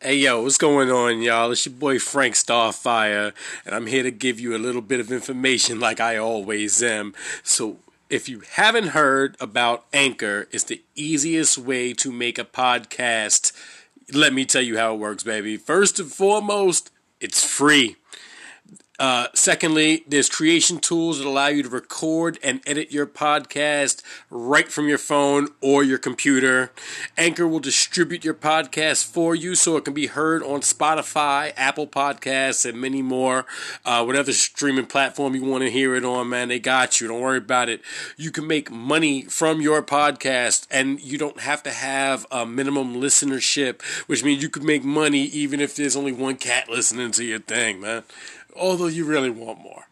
Hey yo, what's going on, y'all? It's your boy Frank Starfyre, and I'm here to give you a little bit of information like I always am. So, if you haven't heard about Anchor, it's the easiest way to make a podcast. Let me tell you how it works, baby. First and foremost, it's free. Uh, secondly, there's creation tools that allow you to record and edit your podcast right from your phone or your computer. Anchor will distribute your podcast for you so it can be heard on Spotify, Apple Podcasts, and many more. Uh, whatever streaming platform you want to hear it on, man, they got you. Don't worry about it. You can make money from your podcast and you don't have to have a minimum listenership, which means you could make money even if there's only one cat listening to your thing, man although you really want more.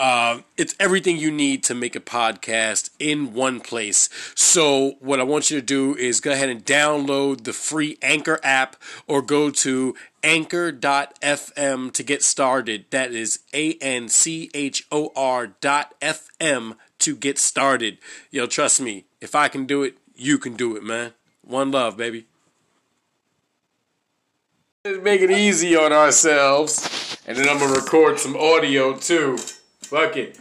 Uh, it's everything you need to make a podcast in one place. So, what I want you to do is go ahead and download the free Anchor app or go to anchor.fm to get started. That is A N C H O R dot FM to get started. Yo, trust me, if I can do it, you can do it, man. One love, baby. Make it easy on ourselves. And then I'm to record some audio too. Fuck it.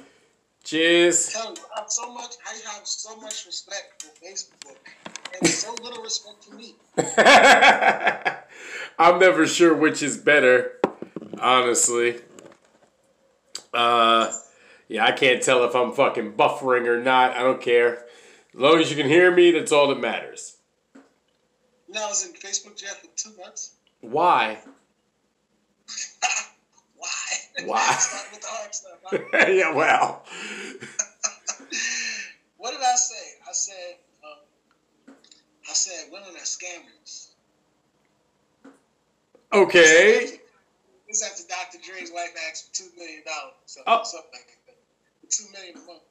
Cheers. I have so much, I have so much respect for Facebook and so little respect for me. I'm never sure which is better, honestly. Uh, yeah, I can't tell if I'm fucking buffering or not. I don't care. As long as you can hear me, that's all that matters. Now I was in Facebook jail for two months. Why? Why? Why? Start with the hard stuff. Huh? yeah, well. what did I say? I said, um, I said women are scammers. Okay. This after Dr. Dre's wife asked for two million dollars, so Oh. something like that. Two million a month.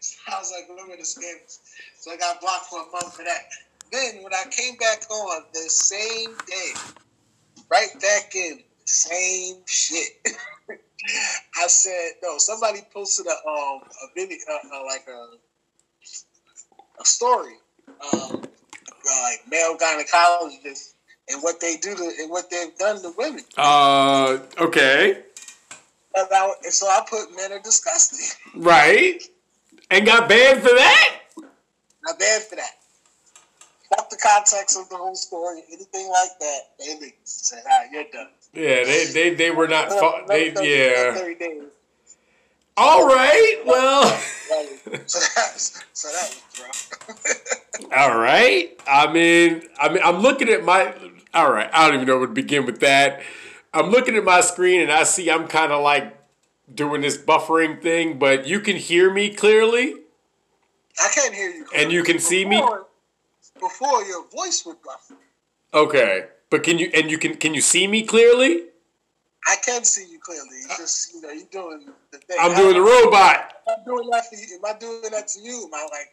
so I was like, women are scammers. So I got blocked for a month for that. Then when I came back on the same day, right back in, same shit. I said no. Somebody posted a um a video uh, uh, like a a story, um, uh, like male gynecologists and what they do to and what they've done to women. Uh, okay. And, I, and so I put men are disgusting. Right. And got banned for that? Not bad for that. Fuck the context of the whole story, anything like that. They. Said, ah, you're done. Yeah, they they, they were not. Fu- they Another 30 yeah. 30 days. All right. Well. So that's so that was rough. All right. I mean, I mean, I'm looking at my. All right. I don't even know where to begin with that. I'm looking at my screen and I see I'm kind of like doing this buffering thing, but you can hear me clearly. I can't hear you. And you can see me? Before- Before your voice would buffer. Okay. But can you and you can can you see me clearly? I can see you clearly. You just you know you're doing the thing. I'm doing the robot. I'm doing that for you. Am I doing that to you? Am I like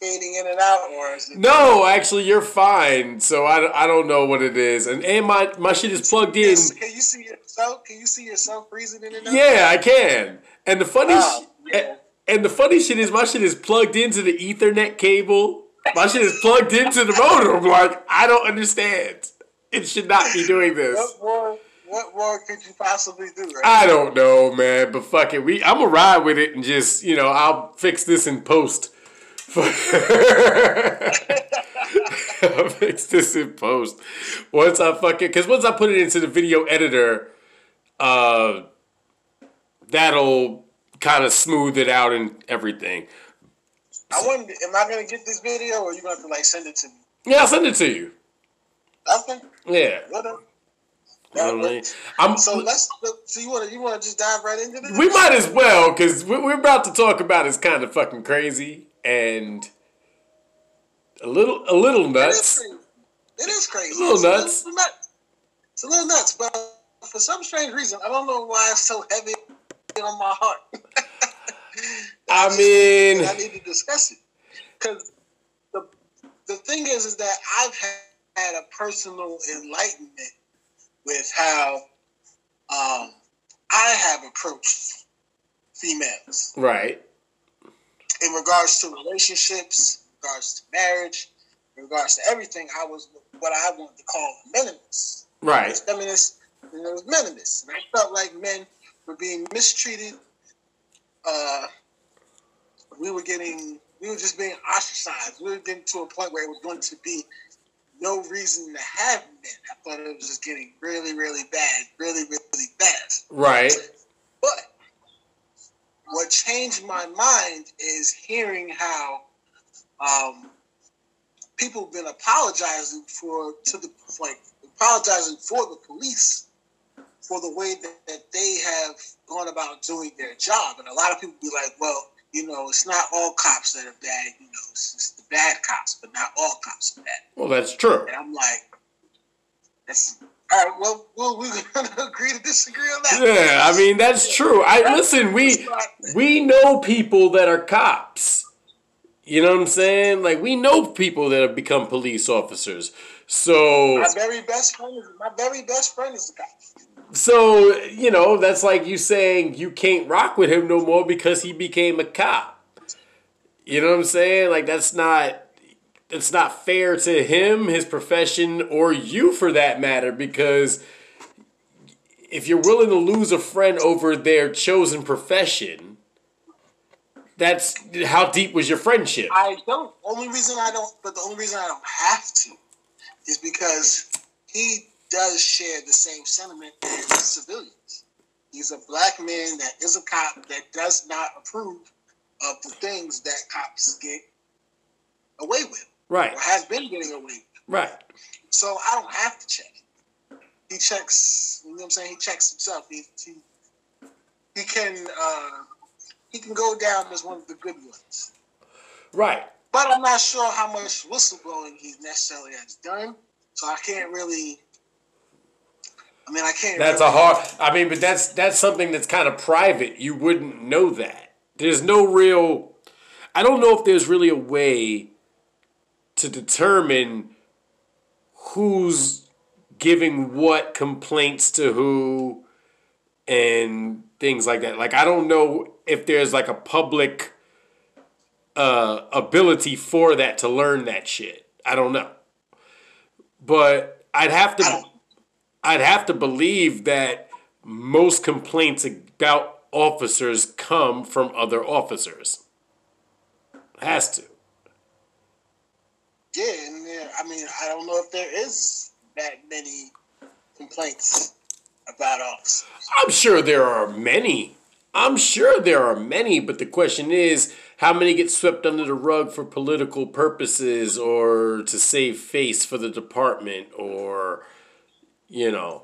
fading in and out, or is it? No, actually, you're fine. So I, I don't know what it is, and and my my shit is plugged in. Can you see yourself? Can you see yourself freezing in and out? Yeah, I can. And the funny Wow, sh- yeah. and the funny shit is my shit is plugged into the Ethernet cable. My shit is plugged into the motor. I'm like, I don't understand. It should not be doing this. What more? What more could you possibly do? Right? I don't know, man, but fuck it. We I'm gonna ride with it and just, you know, I'll fix this in post. I'll fix this in post. Once I fucking because once I put it into the video editor, uh that'll kind of smooth it out and everything. I wonder, am I gonna get this video, or you gonna have to like send it to me? Yeah, I'll send it to you. Okay. Yeah. Whatever. I mean, I'm, So let's. So you want to you want to just dive right into this? we might as well because what we're about to talk about is kind of fucking crazy and a little a little It is nuts. crazy. It is crazy. A little It's nuts. little nut- It's a little nuts, but for some strange reason, I don't know why it's so heavy on my heart. I mean, I need to discuss it because the the thing is, is that I've had, a personal enlightenment with how um, I have approached females right. in regards to relationships, regards to marriage, in regards to everything, I was what I wanted to call a meninist. Right. Feminist, and it was meninist. And I felt like men were being mistreated. Uh, we were getting, we were just being ostracized. We were getting to a point where it was going to be no reason to have men. I thought it was just getting really, really bad, really, really fast. Right. But what changed my mind is hearing how um, people have been apologizing for to the like apologizing for the police for the way that, that they have gone about doing their job. And a lot of people be like, well, you know, it's not all cops that are bad. You know, it's, it's the bad cops, but not all cops are bad. Well, that's true. And I'm like, that's all right. Well, well we're gonna agree to disagree on that. Yeah, I mean that's true. I listen. We we know people that are cops. You know what I'm saying? Like we know people that have become police officers. So my very best friend is my very best friend is a cop. So, you know, that's like you saying you can't rock with him no more because he became a cop. You know what I'm saying? Like that's not it's not fair to him, his profession, or you for that matter, because if you're willing to lose a friend over their chosen profession, that's how deep was your friendship? I don't. Only reason I don't, but the only reason I don't have to is because he does share the same sentiment as civilians. He's a black man that is a cop that does not approve of the things that cops get away with. Right. Or has been getting away with. Right. So I don't have to check. He checks, you know what I'm saying? He checks himself. He he, he can uh, he can go down as one of the good ones. Right. But I'm not sure how much whistleblowing he necessarily has done. So I can't really I mean, I can't. That's a hard. I mean, but that's that's something that's kind of private. You wouldn't know that. There's no real. I don't know if there's really a way to determine who's giving what complaints to who and things like that. Like I don't know if there's like a public uh, ability for that to learn that shit. I don't know. But I'd have to I'd have to believe that most complaints about officers come from other officers. Has to. Yeah, and yeah, I mean, I don't know if there is that many complaints about officers. I'm sure there are many. I'm sure there are many, but the question is how many get swept under the rug for political purposes or to save face for the department or you know,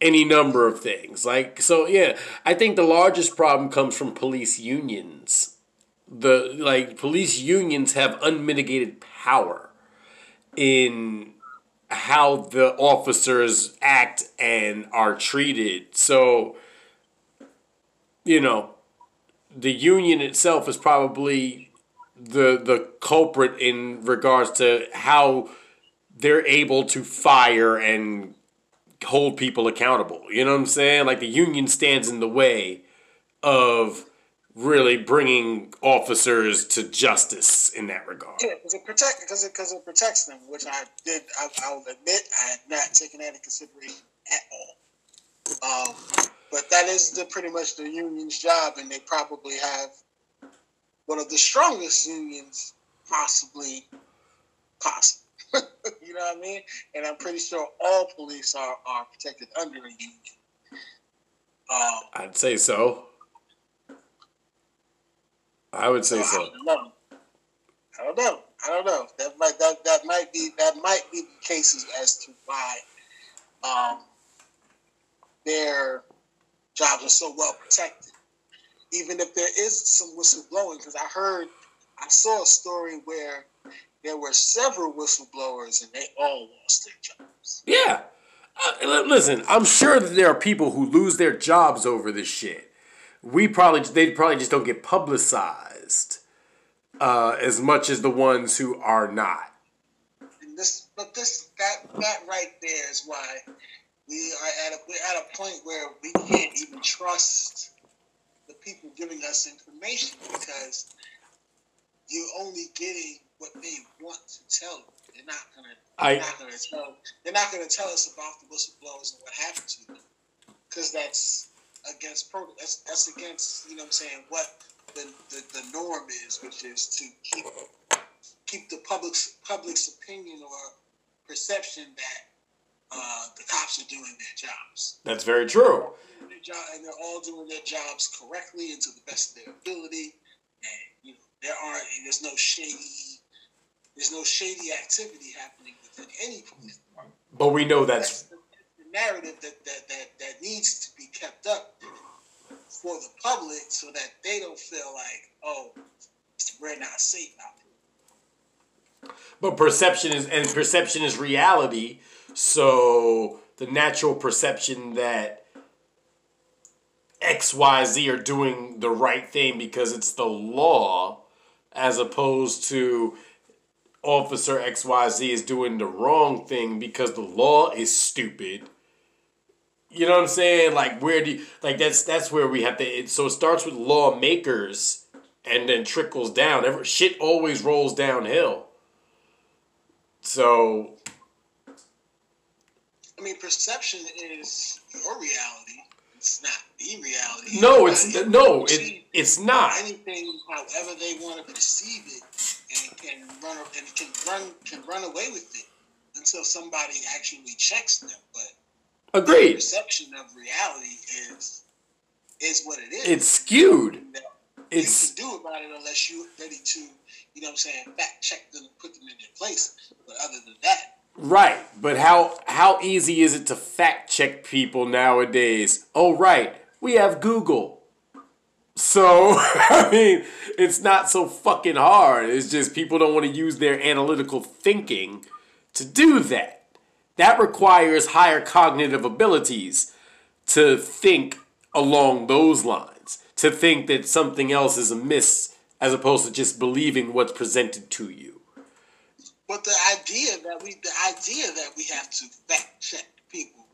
any number of things. Like so yeah, I think the largest problem comes from police unions. The like police unions have unmitigated power in how the officers act and are treated. So you know, the union itself is probably the the culprit in regards to how they're able to fire and hold people accountable. You know what I'm saying? Like the union stands in the way of really bringing officers to justice in that regard. Yeah, because it protect because it because it protects them, which I did. I, I will admit I had not taken that into consideration at all. Um, but that is the pretty much the union's job, and they probably have one of the strongest unions possibly possible. you know what I mean? And I'm pretty sure all police are, are protected under a union. Um, I'd say so. I would say so. I don't know. I don't know. I don't know. That might that, that might be that might be the cases as to why um, their jobs are so well protected. Even if there is some whistleblowing, because I heard I saw a story where there were several whistleblowers and they all lost their jobs. Yeah. Uh, listen, I'm sure that there are people who lose their jobs over this shit. We probably they probably just don't get publicized uh, as much as the ones who are not. And this, but this that that right there is why we are at a we're at a point where we can't even trust the people giving us information because you're only getting what they want to tell you. They're not gonna. I- They're not gonna tell. They're not gonna tell us about the whistleblowers and what happened to them, because that's against pro. That's that's against you know what I'm saying what the, the the norm is, which is to keep keep the public's public's opinion or perception that uh, the cops are doing their jobs. That's very true. Their job, and they're all doing their jobs correctly and to the best of their ability. And you know, there aren't there's no shady there's no shady activity happening within any police department. But we know That's that's the, the narrative that, that, that, that needs to be kept up for the public so that they don't feel like, oh, we're not safe out here. but perception is and perception is reality. So the natural perception that XYZ are doing the right thing because it's the law as opposed to officer XYZ is doing the wrong thing because the law is stupid. You know what I'm saying? Like where do you, like that's that's where we have to it, so it starts with lawmakers and then trickles down. Every, shit always rolls downhill. So I mean, perception is your reality. It's not the reality. no, it's no, it, it's not. anything however they want to perceive it can run and can run can run away with it until somebody actually checks them. But Agreed. perception of reality is is what it is. It's skewed. That It's you can do about it unless you're ready to, you know what I'm saying, fact check them put them in their place. But other than that, Right, but how how easy is it to fact check people nowadays? Oh, right, we have Google. So, I mean, it's not so fucking hard. It's just people don't want to use their analytical thinking to do that. That requires higher cognitive abilities to think along those lines, to think that something else is amiss as opposed to just believing what's presented to you. but the idea that we, the idea that we have to fact check people,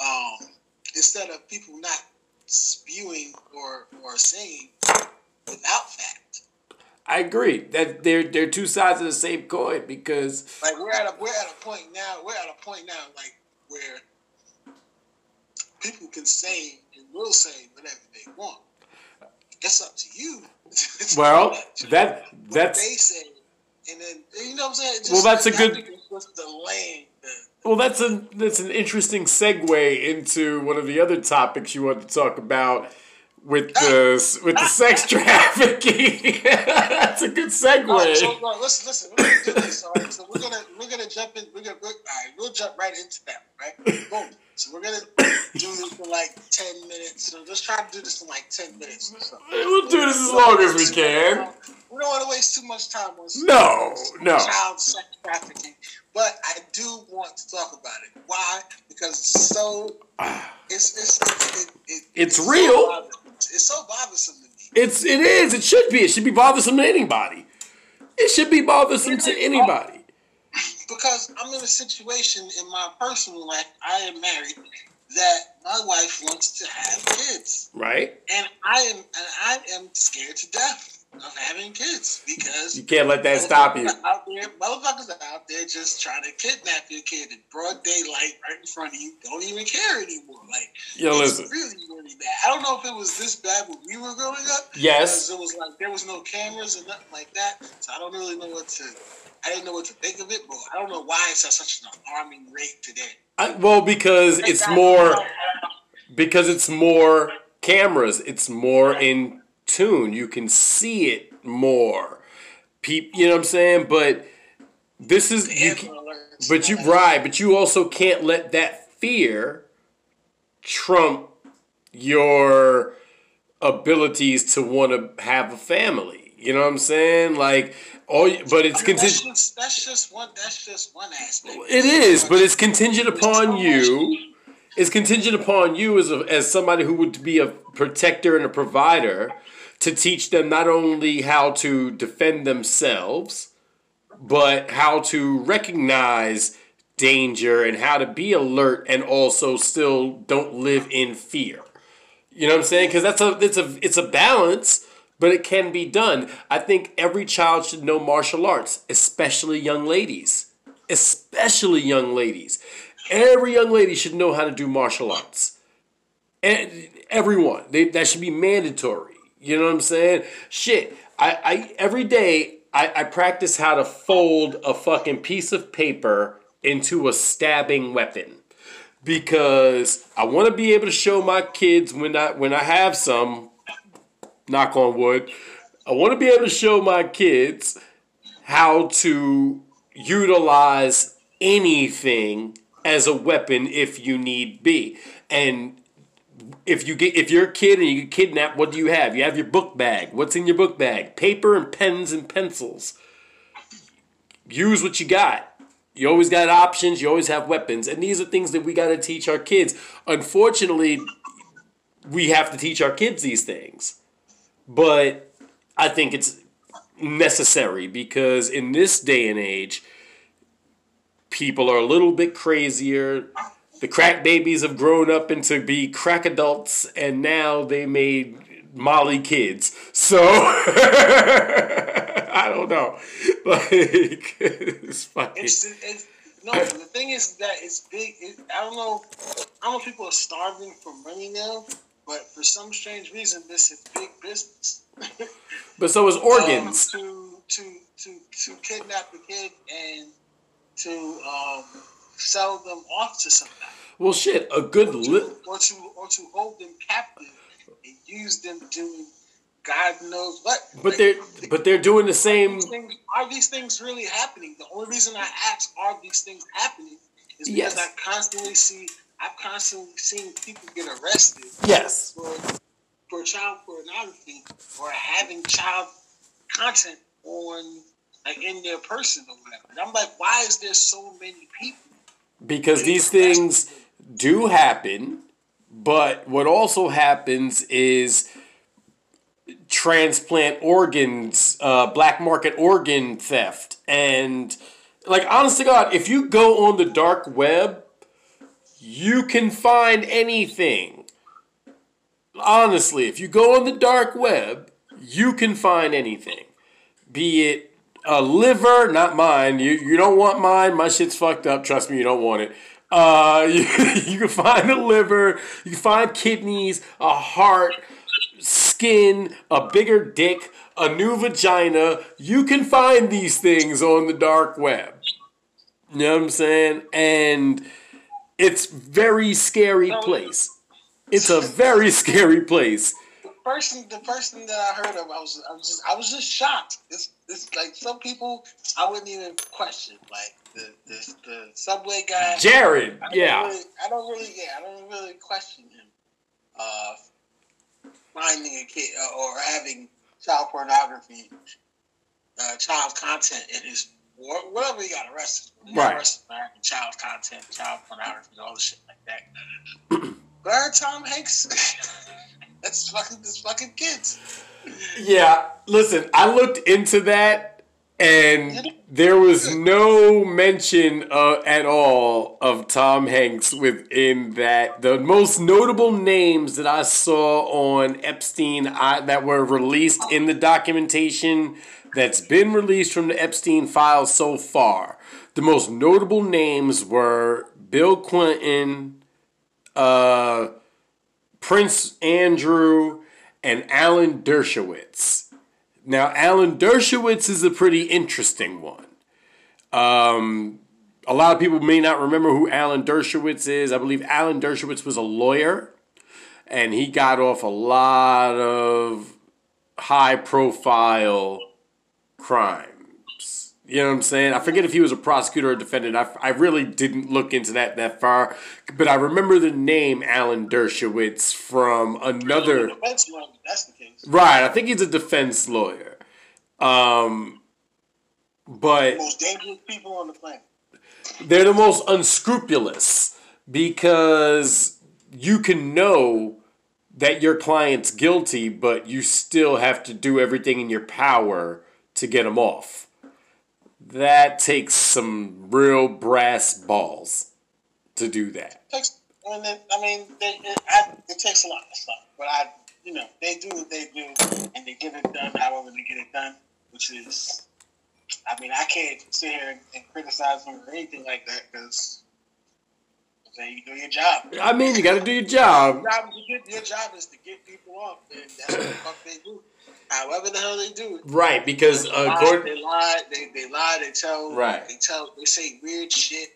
um, instead of people not spewing or or saying without fact. I agree that they're they're two sides of the same coin because Like we're at a we're at a point now. We're at a point now, like where people can say and will say whatever they want. It's up to you. well that what that's they say, and then you know what I'm saying. Just, Well, that's a good- think it's just delaying the. Well that's a that's an interesting segue into one of the other topics you want to talk about with the with the sex trafficking. that's a good All right, so segue. no, listen, listen. We're gonna do this. All right, so we're gonna we're gonna jump in. We're gonna we're, all right. We'll jump right into that. Right. Boom. So we're gonna do this for like ten minutes. So let's try to do this in like ten minutes or something. We'll do this as long as we can. We don't want to waste too much time on No, no. child sex trafficking, but I do want to talk about it. Why? Because it's so it's it's it's, it, it, It's so real. bothersome. It's so bothersome to me. It's it is. It should be. It should be bothersome to anybody. It should be bothersome to anybody. because I'm in a situation in my personal life. I am married. That my wife wants to have kids, Right? and I am and I am scared to death of having kids because You can't let that stop you. Out there, motherfuckers are out there just trying to kidnap your kid in broad daylight, right in front of you. Don't even care anymore. Like Yo, it's listen. really, really bad. I don't know if it was this bad when we were growing up. Yes. because it was like there was no cameras and nothing like that. So I don't really know what to. I didn't know what to think of it, but I don't know why it's at such an alarming rate today. I, well, because it's more because it's more cameras. It's more in tune. You can see it more. Peep, you know what I'm saying? But this is you. Can, but you right. But you also can't let that fear trump your abilities to want to have a family. You know what I'm saying? Like, all. But it's I mean, contingent. just that's just one that's just one aspect. It is, but it's contingent upon you. It's contingent upon you as a, as somebody who would be a protector and a provider to teach them not only how to defend themselves, but how to recognize danger and how to be alert and also still don't live in fear. You know what I'm saying? Because that's a it's a it's a balance, but it can be done. I think every child should know martial arts, especially young ladies. Especially young ladies. Every young lady should know how to do martial arts. And everyone. They, that should be mandatory. You know what I'm saying? Shit. I, I every day I, I practice how to fold a fucking piece of paper into a stabbing weapon because I want to be able to show my kids when I when I have some knock on wood I want to be able to show my kids how to utilize anything as a weapon if you need be and if you get if you're a kid and you get kidnapped what do you have you have your book bag what's in your book bag paper and pens and pencils use what you got you always got options, you always have weapons. And these are things that we got to teach our kids. Unfortunately, we have to teach our kids these things. But I think it's necessary because in this day and age, people are a little bit crazier. The crack babies have grown up into be crack adults, and now they made Molly kids. So I don't know. Like it's funny. It's, it's, no, the thing is that it's big. It, I don't know. I don't know if people are starving for money now, but for some strange reason, this is big business. but so is organs. Um, to to to to kidnap a kid and to um, sell them off to somebody. Well, shit, a good or to, li- or to or to hold them captive and use them doing God knows what. But like, they're but they're doing the same. Are these, things, are these things really happening? The only reason I ask, are these things happening, is because yes. I constantly see, I've constantly seen people get arrested. Yes. For, for child pornography or having child content on like in their person or whatever. And I'm like, why is there so many people? Because these things do happen, but what also happens is transplant organs, uh, black market organ theft, and like honest to God, if you go on the dark web, you can find anything. Honestly, if you go on the dark web, you can find anything. Be it a liver, not mine. You you don't want mine. My shit's fucked up. Trust me, you don't want it. Uh, you, you can find a liver. You can find kidneys, a heart skin, a bigger dick, a new vagina. You can find these things on the dark web. You know what I'm saying? And it's very scary place. It's a very scary place. The person, the person that I heard of, I was, I was just, I was just shocked. This, this, like some people, I wouldn't even question. Like the, the, the subway guy, Jared. I yeah, really, I don't really, yeah, I don't really question him. Uh, finding a kid uh, or having child pornography, uh, child content in his whatever he got arrested. He got right. arrested for child content, child pornography, all the shit like that. but Tom Hanks, that's fucking this fucking kids. Yeah, listen, I looked into that and there was no mention uh, at all of Tom Hanks within that. The most notable names that I saw on Epstein I, that were released in the documentation that's been released from the Epstein files so far, the most notable names were Bill Clinton, uh, Prince Andrew, and Alan Dershowitz. Now, Alan Dershowitz is a pretty interesting one. Um, a lot of people may not remember who Alan Dershowitz is. I believe Alan Dershowitz was a lawyer, and he got off a lot of high profile crimes. You know what I'm saying? I forget if he was a prosecutor or defendant. I, I really didn't look into that that far, but I remember the name Alan Dershowitz from another. That's the Right, I think he's a defense lawyer. Um, but the most dangerous people on the planet. They're the most unscrupulous because you can know that your client's guilty, but you still have to do everything in your power to get him off. That takes some real brass balls to do that. It takes, I mean, I mean it, it, it takes a lot of stuff, but I you know, they do what they do, and they get it done however they get it done, which is, I mean, I can't sit here and, and criticize them or anything like that because you do your job. I mean, you got to do your job. Your job, your job is to get people off, and that's what the fuck they do. However the hell they do it. Right, because they uh, lie, Gordon, they lie, they, they lie, they tell, Right. they tell, they say weird shit.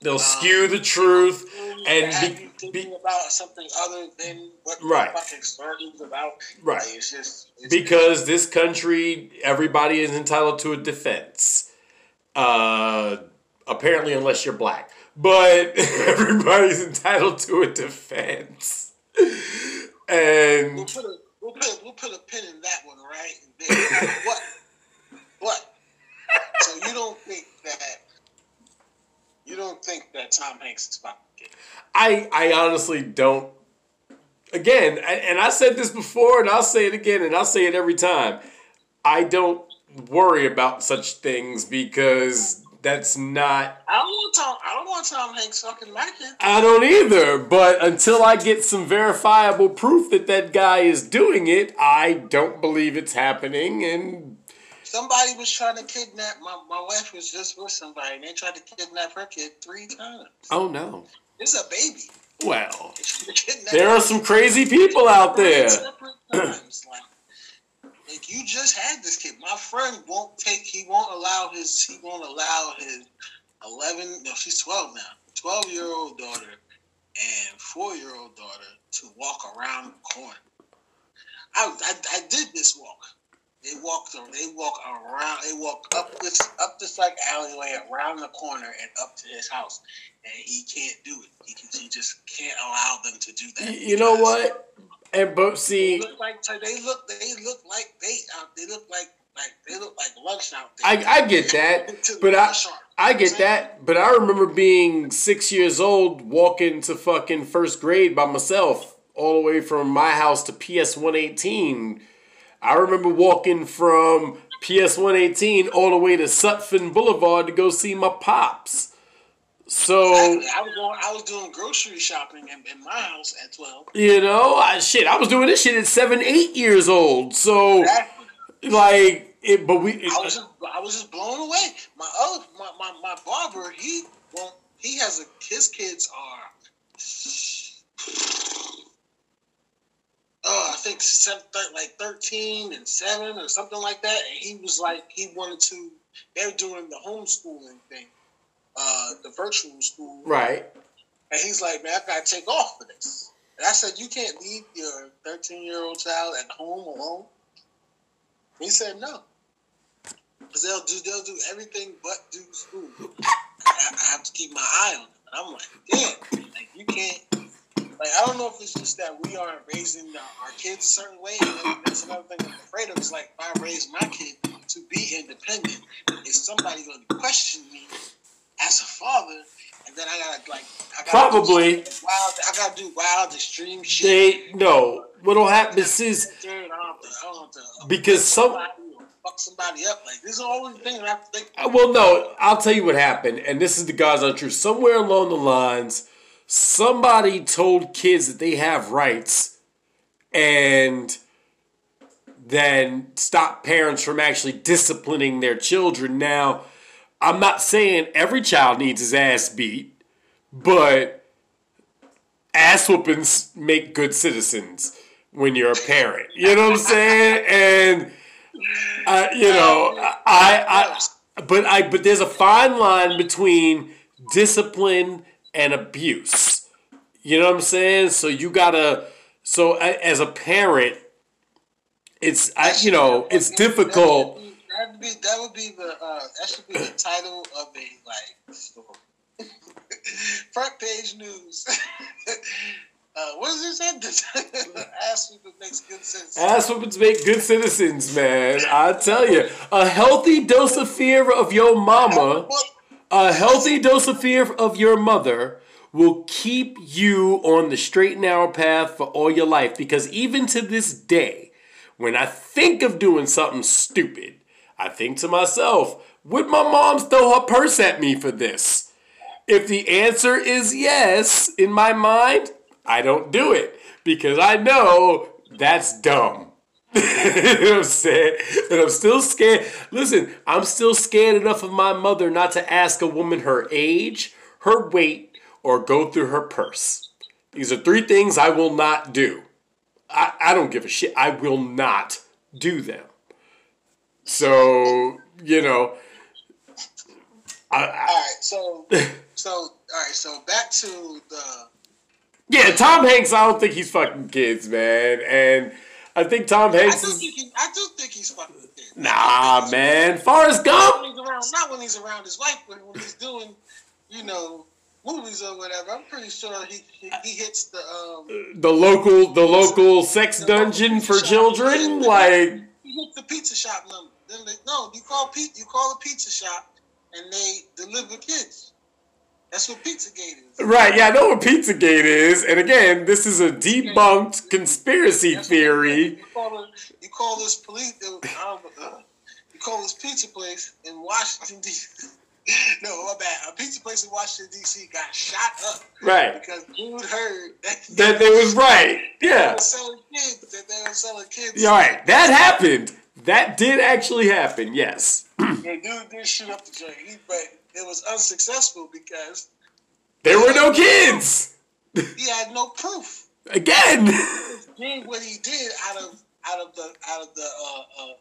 they'll skew the truth and be- thinking about something other than what Right. the fucking about. Right. Like, it's just it's because this country, everybody is entitled to a defense. Uh, apparently, unless you're black, but everybody's entitled to a defense. We'll And put a we'll put a, we'll put a pin in that one, right? Then, what? What? So you don't think that you don't think that Tom Hanks is about to get I, I honestly don't. Again, and I said this before, and I'll say it again, and I'll say it every time. I don't worry about such things because that's not I don't want Tom. I don't want Tom Hanks fucking my kid. I don't either, but until I get some verifiable proof that that guy is doing it, I don't believe it's happening. And Somebody was trying to kidnap my my wife was just with somebody and they tried to kidnap her kid three times. oh no, It's a baby. well, They tried to kidnap there are some crazy people out there. Like you just had this kid. My friend won't take. He won't allow his. He won't allow his eleven. No, she's twelve now. Twelve year old daughter and four year old daughter to walk around the corner. I, I I did this walk. They walked. They walk around. They walk up this up this like alleyway around the corner and up to his house, and he can't do it. He can, he just can't allow them to do that. You know what? And but they see, look like they look they look like out. They look like like they look like lunch out there. I I get that, but I. I get that, but I remember being six years old, walking to fucking first grade by myself, all the way from my house to PS one eighteen. I remember walking from PS one eighteen all the way to Sutphin Boulevard to go see my pops. So I, I was going. I was doing grocery shopping in, in my house at twelve. you know, I, shit, I was doing this shit at seven, eight years old. So That, like, it, but we. I was just I was just blown away. My other my, my, my barber he won't. He has a his kids are. Oh, I think seven, thir- like thirteen and seven or something like that. And he was like, he wanted to. They're doing the homeschooling thing, uh, the virtual school. right. And he's like, man, I gotta take off for this. And I said, you can't leave your 13 year old child at home alone. He said, no. Because they'll do, they'll do everything but do school. I, I have to keep my eye on them. And I'm like, damn, like you can't. Like I don't know if it's just that we aren't raising our, our kids a certain way. And that's another thing I'm afraid of. Is like if I raise my kid to be independent, is somebody going to question me as a father? And then I gotta like I gotta Probably. wild. I gotta do wild extreme shit. They no. What'll happen is I don't to- I don't because some fuck somebody up. Like these are all the things I have to think. Uh, Well, no, I'll tell you what happened, and this is the God's honest truth. Somewhere along the lines, somebody told kids that they have rights, and then stop parents from actually disciplining their children. Now, I'm not saying every child needs his ass beat, but ass whoopings make good citizens when you're a parent. You know what I'm saying? And uh, you know, I, I, but I, but there's a fine line between discipline and abuse. You know what I'm saying? So you gotta. So as a parent, it's I, you know, it's difficult. That would be that would be the uh, that should be the title of a like front page news. uh, what is this? Ask if it makes good sense. Ass whoopings make good citizens, man. I tell you, a healthy dose of fear of your mama. A healthy dose of fear of your mother will keep you on the straight and narrow path for all your life. Because even to this day, when I think of doing something stupid, I think to myself, would my mom throw her purse at me for this? If the answer is yes, in my mind, I don't do it. Because I know That's dumb. you know what I'm saying? And I'm still scared. Listen, I'm still scared enough of my mother not to ask a woman her age, her weight, or go through her purse. These are three things I will not do. I, I don't give a shit. I will not do them. So, you know. I, I, all right, so so all right, so back to the Yeah, Tom Hanks, I don't think he's fucking kids, man. And I think Tom Hanks I do think he, I do think he's fucking kids. Nah, man. Forrest Not when Gump. he's around, not when he's around his wife, but when he's doing, you know, movies or whatever. I'm pretty sure he he, he hits the um The local the local sex dungeon for children like he hits the pizza shop number. Then they, no, you call Pete, you call the pizza shop, and they deliver kids. That's what Pizzagate is. Right, yeah, I know what Pizzagate is. And again, this is a debunked conspiracy That's theory. You call, the, you call this police. uh, I don't know, uh, you call this pizza place in Washington D.C. No, my bad. A pizza place in Washington D.C. got shot up Right. because dude heard that, That they was right. they Yeah. were selling kids. That they were selling kids. Yeah, all right. That happened. That did actually happen, yes. The dude did shoot up the joint, he, but it was unsuccessful because There were no kids. he had no proof. Again. Did what he did out of out of the out of the uh, uh,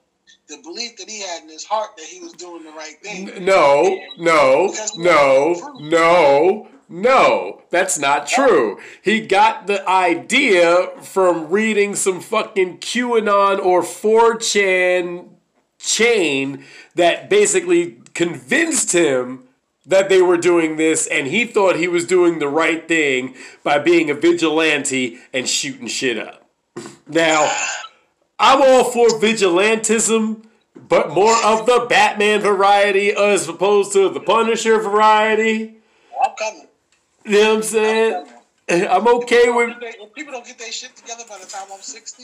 the belief that he had in his heart that he was doing the right thing. No, no, no, no, no. That's not oh. true. He got the idea from reading some fucking QAnon or 4chan chain that basically convinced him that they were doing this and he thought he was doing the right thing by being a vigilante and shooting shit up. Now, I'm all for vigilantism, but more of the Batman variety as opposed to the Punisher variety. I'm coming. You know what I'm saying? I'm okay with If people don't get their shit together by the time I'm 60,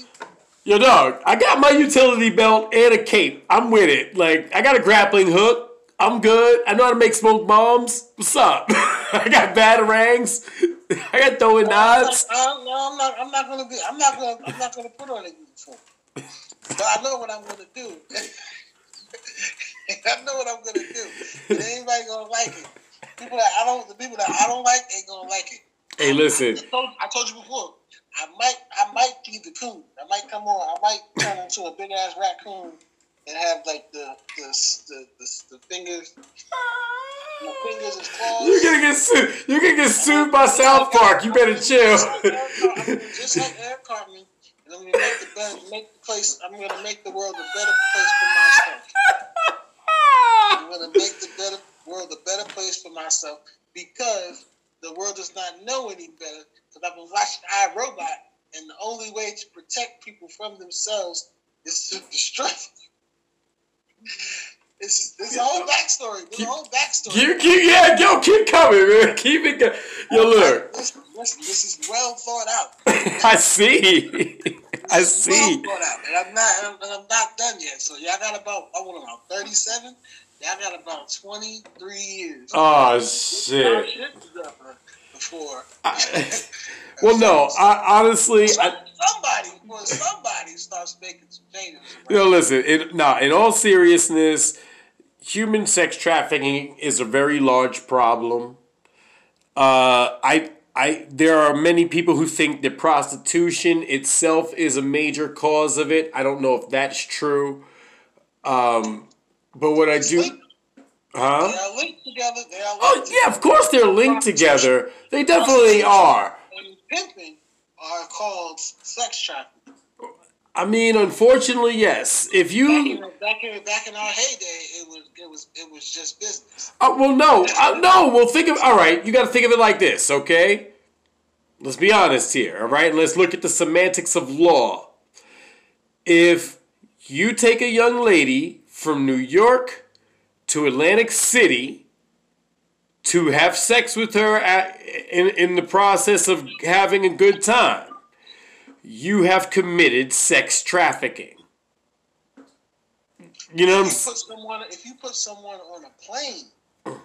yo dog. I got my utility belt and a cape. I'm with it. Like I got a grappling hook. I'm good. I know how to make smoke bombs. What's up? I got batarangs. I got throwing knives. Uh, no, I'm not. I'm not gonna be. I'm not gonna. I'm not gonna put on a uniform. But I know what I'm gonna do. I know what I'm gonna do. And anybody gonna like it. People that I don't. The people that I don't like ain't gonna like it. Hey, listen. I told, I told you before. I might. I might be the coon. I might come on. I might turn into a big ass raccoon and have like the the the, the, the fingers. My fingers is claws. You're gonna get sued. You're gonna get sued by South Park. You better chill. Just like Eric Cartman, and I'm gonna make the better, make the place. I'm gonna make the world a better place for myself. I'm gonna make the better world a better place for myself because the world does not know any better. Because I've been watching iRobot, and the only way to protect people from themselves is to destroy them. It's, it's a whole backstory. There's a whole backstory. You keep, yeah, yo, keep coming, man. Keep it. Go- yo, look. This, this, this is well thought out. I see. I see. Well thought out, and I'm not, and I'm not done yet. So y'all got about, I want about 37. Y'all got about 23 years. Oh shit. shit together Before. Well, no. I honestly, Some- I, somebody, well, somebody starts making some changes. you know, listen. It, nah, in all seriousness, human sex trafficking is a very large problem. Uh, I, I, there are many people who think that prostitution itself is a major cause of it. I don't know if that's true. Um, but what I do, huh? They are linked together. They are Oh linked yeah, of course they're linked together. They definitely are. And pimping are called sex trafficking. I mean, unfortunately, yes. If you, back in, back in our heyday, it was, it was, it was just business. uh, well, no, uh, no. Well, think of all right. You got to think of it like this, okay? Let's be honest here, all right? Let's look at the semantics of law. If you take a young lady from New York to Atlantic City to have sex with her at, in, in the process of having a good time, you have committed sex trafficking. You know what I'm If you saying? put someone, if you put someone on a plane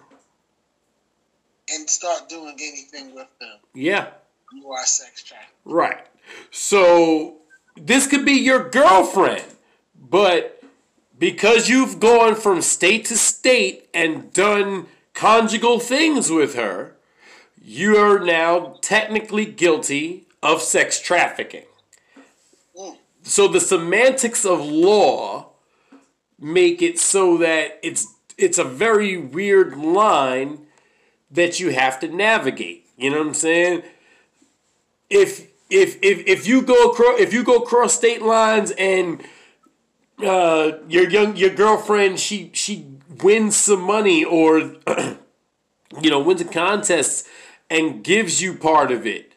and start doing anything with them, Yeah. you are sex trafficking. Right. So this could be your girlfriend, but because you've gone from state to state and done conjugal things with her, you are now technically guilty of sex trafficking. So the semantics of law make it so that it's it's a very weird line that you have to navigate. You know what I'm saying? If if if if you go across if you go across state lines and uh, your young your girlfriend she she wins some money or you know wins a contest and gives you part of it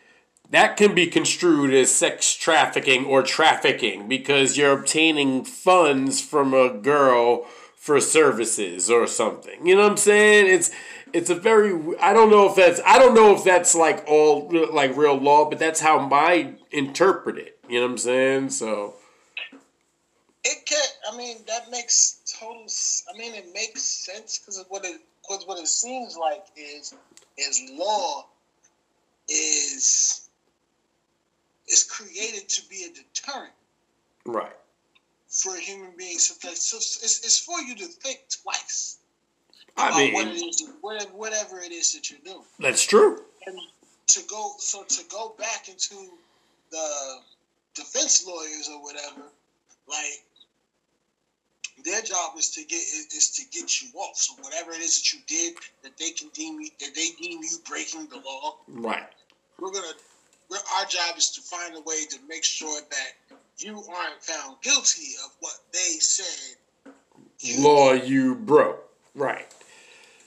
that can be construed as sex trafficking or trafficking because you're obtaining funds from a girl for services or something. You know what I'm saying? It's it's a very I don't know if that's I don't know if that's like all like real law, but that's how my interpret it. You know what I'm saying? So it can I mean that makes total I mean it makes sense because what it cause what it seems like is is law is is created to be a deterrent. Right. For a human beings, so it's, it's for you to think twice. I mean, what it is, whatever it is that you're doing. That's true. And to go, so to go back into the defense lawyers or whatever, like job is to get is to get you off. So whatever it is that you did that they can deem you, that they deem you breaking the law, right? We're gonna we're, our job is to find a way to make sure that you aren't found guilty of what they said. You Law you broke, right?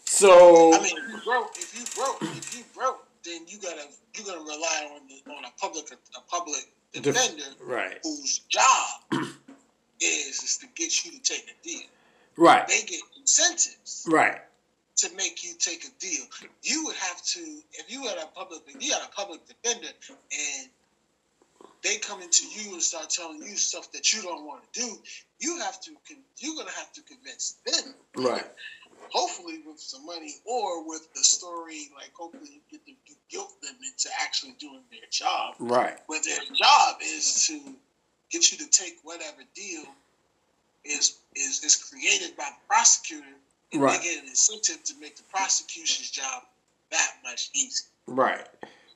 So I mean, if you broke, if you broke, if you broke, then you gotta you gotta rely on the, on a public a public defender, Def- right? Whose job is is to get you to take a deal, right? They get incentives, right? to make you take a deal. You would have to, if you had a public, you had a public defender, and they come into you and start telling you stuff that you don't want to do, you have to, you're gonna have to convince them, right? Hopefully with some money or with the story, like hopefully you get them, you guilt them into actually doing their job, right? But their job is to get you to take whatever deal is is is created by the prosecutor and right. they get an incentive to make the prosecution's job that much easier. Right.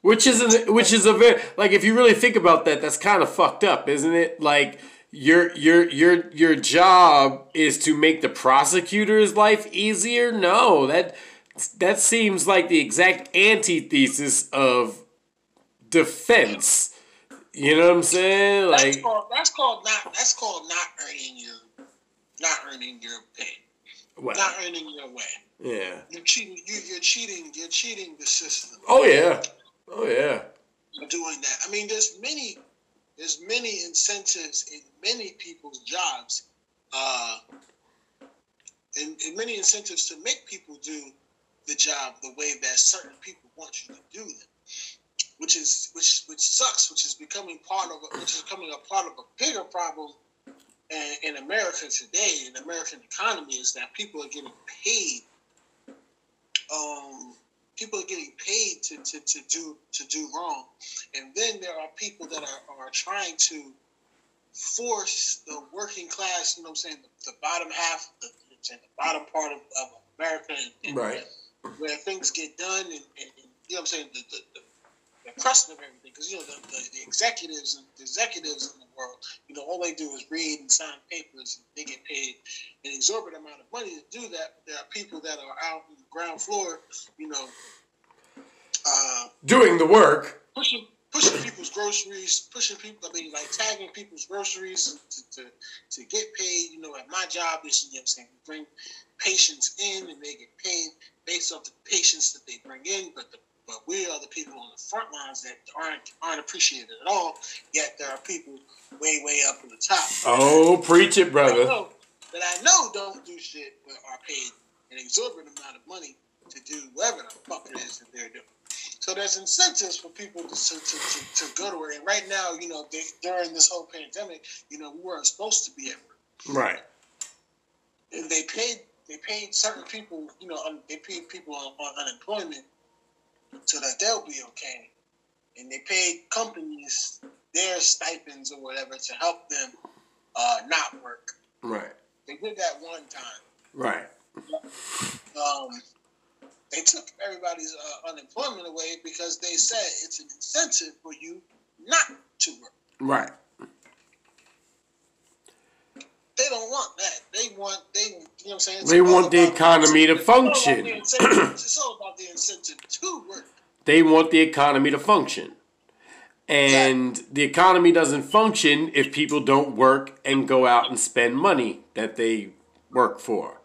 Which is a, which is a very like if you really think about that, that's kind of fucked up, isn't it? Like your your your your job is to make the prosecutor's life easier. No, that that seems like the exact antithesis of defense. You know what I'm saying? Like that's called, that's called not that's called not earning your not earning your pay not earning your way. Yeah. You're cheating. You, you're cheating. You're cheating the system. Oh yeah. Oh yeah. You're doing that. I mean, there's many, there's many incentives in many people's jobs, uh, and, and many incentives to make people do the job the way that certain people want you to do them, which is which which sucks. Which is becoming part of a, which is becoming a part of a bigger problem in America today, in the American economy, is that people are getting paid. Um, people are getting paid to, to, to do to do wrong, and then there are people that are, are trying to force the working class. You know, what I'm saying the, the bottom half, the, the bottom part of, of America, and, right, where things get done, and, and, and you know, what I'm saying the, the, the crust of everything, because you know the, the, the executives and the executives in the world, you know, all they do is read and sign papers, and they get paid an exorbitant amount of money to do that. There are people that are out on the ground floor, you know, uh, doing the work, pushing pushing people's groceries, pushing people. I mean, like tagging people's groceries to, to, to get paid. You know, at my job is you know, I'm saying bring patients in and they get paid based off the patients that they bring in, but the but we are the people on the front lines that aren't aren't appreciated at all. Yet there are people way way up in the top. Oh, preach it, brother. That I know, I know don't do shit but are paid an exorbitant amount of money to do whatever the fuck it is that they're doing. So there's incentives for people to, to, to, to go to work. And right now, you know, they, during this whole pandemic, you know, we weren't supposed to be at work. Right. And they paid they paid certain people, you know, they paid people on, on unemployment so that they'll be okay. And they paid companies their stipends or whatever to help them uh, not work. Right. They did that one time. Right. Um, they took everybody's uh, unemployment away because they said it's an incentive for you not to work. Right. They don't want that. They want they you know what I'm saying. It's They want the economy to it's all function. the. It's all about the incentive to work. They want the economy to function. And the economy doesn't function if people don't work and go out and spend money that they work for.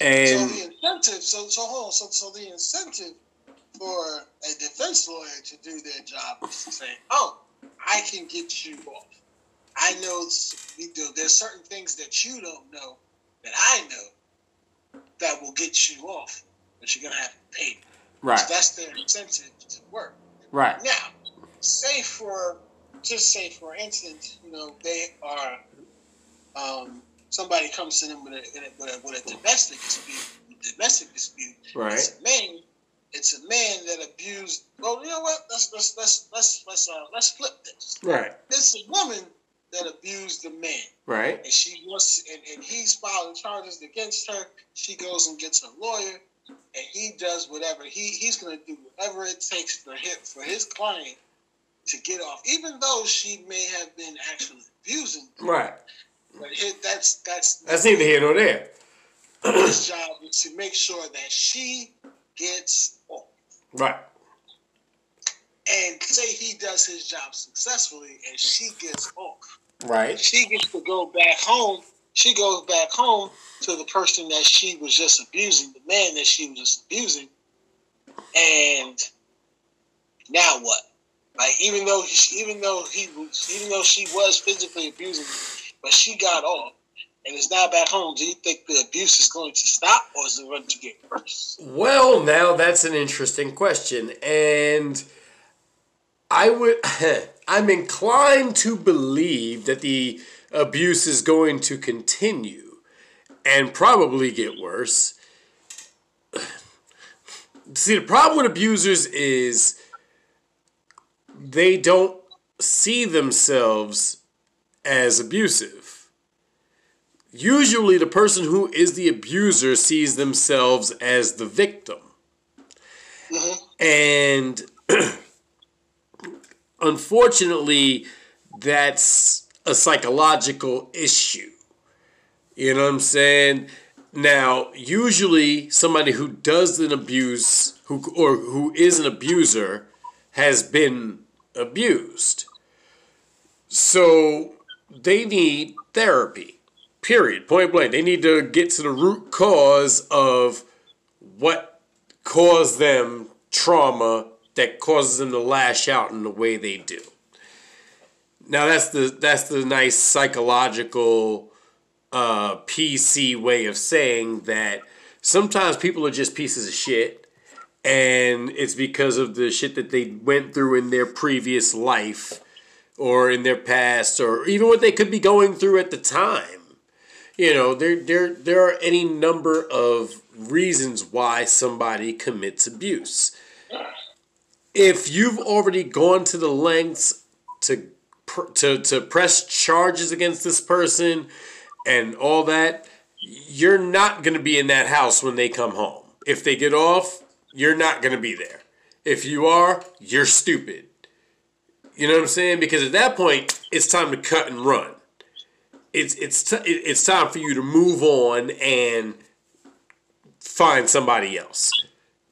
And So the incentive, so so hold on, so so the incentive for a defense lawyer to do their job is to say, "Oh, I can get you off. I know. There's certain things that you don't know that I know that will get you off, but you're gonna have to pay. me." right, So that's their incentive to work. right, Now, say for just say for instance, you know, they are um, somebody comes to them with a, with a, with a domestic dispute, domestic dispute. Right. It's a man. It's a man that abused. Well, you know what? Let's let's let's let's let's uh, let's flip this. right, It's a woman that abused the man, right, and she wants, and, and he's filing charges against her. She goes and gets a lawyer, and he does whatever he he's going to do whatever it takes for him for his client to get off, even though she may have been actually abusing. him. right. But that's that's That's neither here nor there. his job is to make sure that she gets off. Right, And say he does his job successfully, and she gets off. Right, she gets to go back home. She goes back home to the person that she was just abusing, the man that she was just abusing. And now what? Like even though he, even though he was, even though she was physically abusing, him, but she got off and is now back home. Do you think the abuse is going to stop, or is it going to get worse? Well, now that's an interesting question, and I would, I'm inclined to believe that the abuse is going to continue and probably get worse. See, the problem with abusers is they don't see themselves as abusive. Usually, the person who is the abuser sees themselves as the victim. Mm-hmm. And unfortunately, that's a psychological issue. You know what I'm saying? Now, usually somebody who does an abuse who or who is an abuser has been abused. So they need therapy. Period. Point blank. They need to get to the root cause of what caused them trauma that causes them to lash out in the way they do. Now that's the that's the nice psychological uh, PC way of saying that sometimes people are just pieces of shit, and it's because of the shit that they went through in their previous life, or in their past, or even what they could be going through at the time. You know, there there there are any number of reasons why somebody commits abuse. If you've already gone to the lengths to to to press charges against this person and all that, you're not going to be in that house when they come home. If they get off, you're not going to be there. If you are, you're stupid. You know what I'm saying? Because at that point, it's time to cut and run. It's it's t- it's time for you to move on and find somebody else.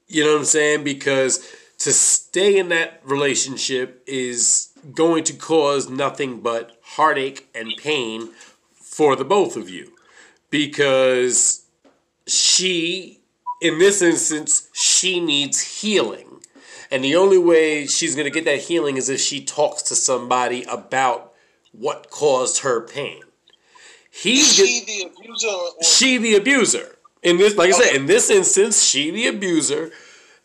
You know what I'm saying? Because to stay in that relationship is going to cause nothing but heartache and pain for the both of you. Because she, in this instance, she needs healing. And the only way she's going to get that healing is if she talks to somebody about what caused her pain. Is she the abuser, or, or she the abuser. In this, like I said, in this instance, she the abuser.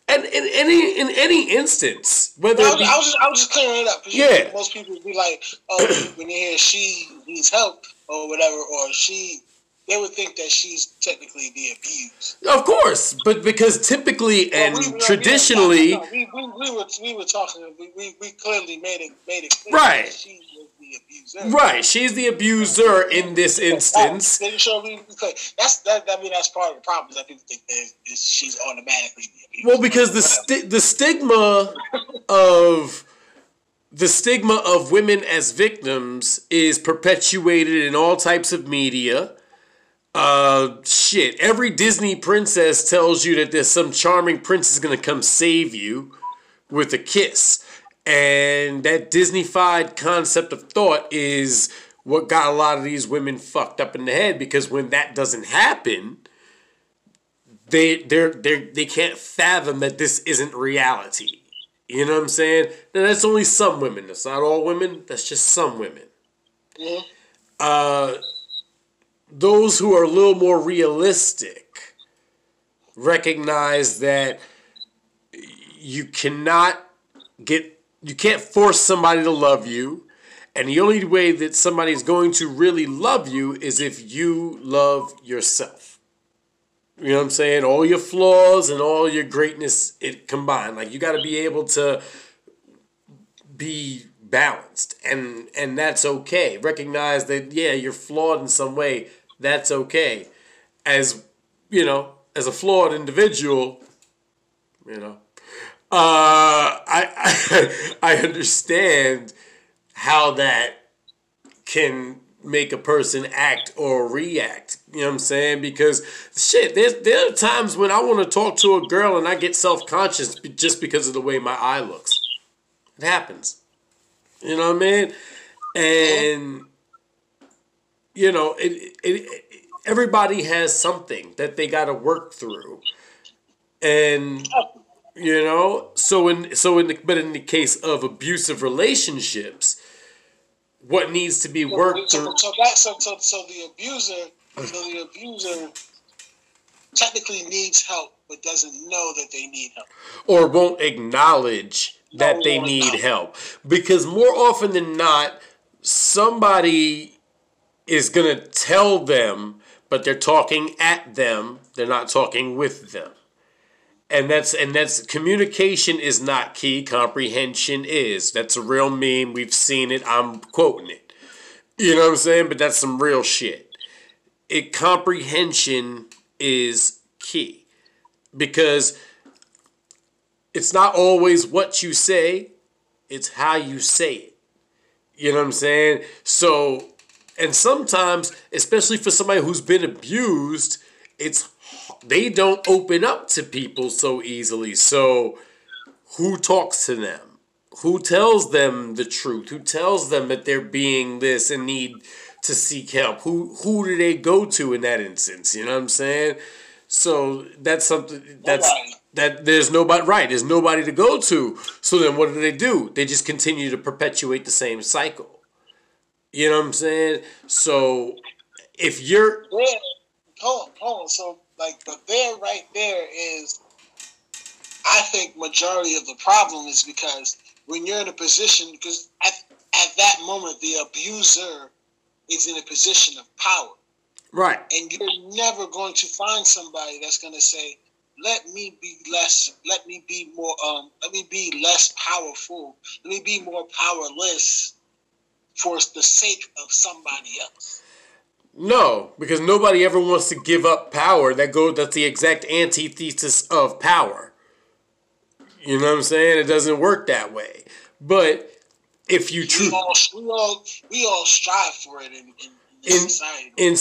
And in any in any instance, whether I was, be, I was just, I was just clearing it up. Yeah. know, most people would be like, oh, when they hear she needs help or whatever, or she they would think that she's technically the abused. Of course, but because typically and well, we, traditionally, we, we, we, were we were talking. We, we, clearly made it made it clear right. She was the abuser. Right, she's the abuser in this instance. That's that. I mean, that's part of the problem. Is that people think that she's automatically the abuser. Well, because the sti- the stigma of the stigma of women as victims is perpetuated in all types of media. Uh, shit. Every Disney princess tells you that there's some charming prince is gonna come save you with a kiss, and that Disneyfied concept of thought is what got a lot of these women fucked up in the head because when that doesn't happen, they they they they can't fathom that this isn't reality. You know what I'm saying? Now, that's only some women. That's not all women. That's just some women. Yeah. Uh, those who are a little more realistic recognize that you cannot get, you can't force somebody to love you. And the only way that somebody's going to really love you is if you love yourself. You know what I'm saying? All your flaws and all your greatness it combined. Like you got to be able to be balanced and and that's okay. Recognize that yeah, you're flawed in some way. That's okay. As you know, as a flawed individual, you know, Uh, I, I I understand how that can make a person act or react. You know what I'm saying? Because shit, there's there are times when I want to talk to a girl and I get self conscious just because of the way my eye looks. It happens. You know what I mean? And you know, it, it, it everybody has something that they got to work through, and oh, you know, so in so in the, but in the case of abusive relationships what needs to be worked so. So, that, so, so, so the abuser, so the abuser technically needs help, but doesn't know that they need help, or won't acknowledge that no, they need help, because more often than not, somebody is gonna tell them, but they're talking at them. They're not talking with them and that's and that's communication is not key. Comprehension is. That's a real meme. We've seen it. I'm quoting it. You know what i'm saying? But that's some real shit. It comprehension is key. Because it's not always what you say it's how you say it. You know what i'm saying? So and sometimes especially for somebody who's been abused it's they don't open up to people so easily. So who talks to them? Who tells them the truth? Who tells them that they're being this and need to seek help? Who who do they go to in that instance? You know what I'm saying? So that's something that's nobody. that there's nobody right. There's nobody to go to. So then what do they do? They just continue to perpetuate the same cycle. You know what I'm saying? So if you're yeah, hold on, hold on. So like, but there, right there is, I think, majority of the problem is because when you're in a position, because at, at that moment, the abuser is in a position of power. Right. And you're never going to find somebody that's going to say, let me be less, let me be more, um, let me be less powerful, let me be more powerless for the sake of somebody else. No, because nobody ever wants to give up power. That go that's the exact antithesis of power. You know what I'm saying? It doesn't work that way. But if you truly, we all, we all we all strive for it in in, in, in society. In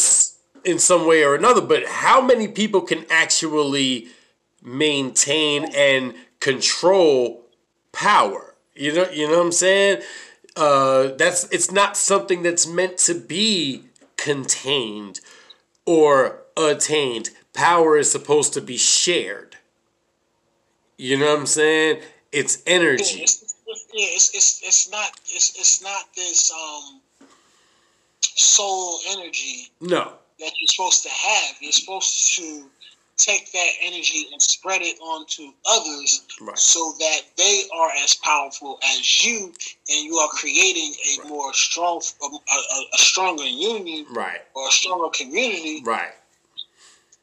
in some way or another, but how many people can actually maintain and control power? You know, you know what I'm saying? Uh, that's it's not something that's meant to be contained or attained. Power is supposed to be shared. You know what I'm saying? It's energy. It's, it's, it's, it's not it's, it's not this um soul energy. No. That you're supposed to have. You're supposed to take that energy and spread it onto others Right. so that they are as powerful as you and you are creating a Right. more strong a, a, a stronger union Right. or a stronger community Right.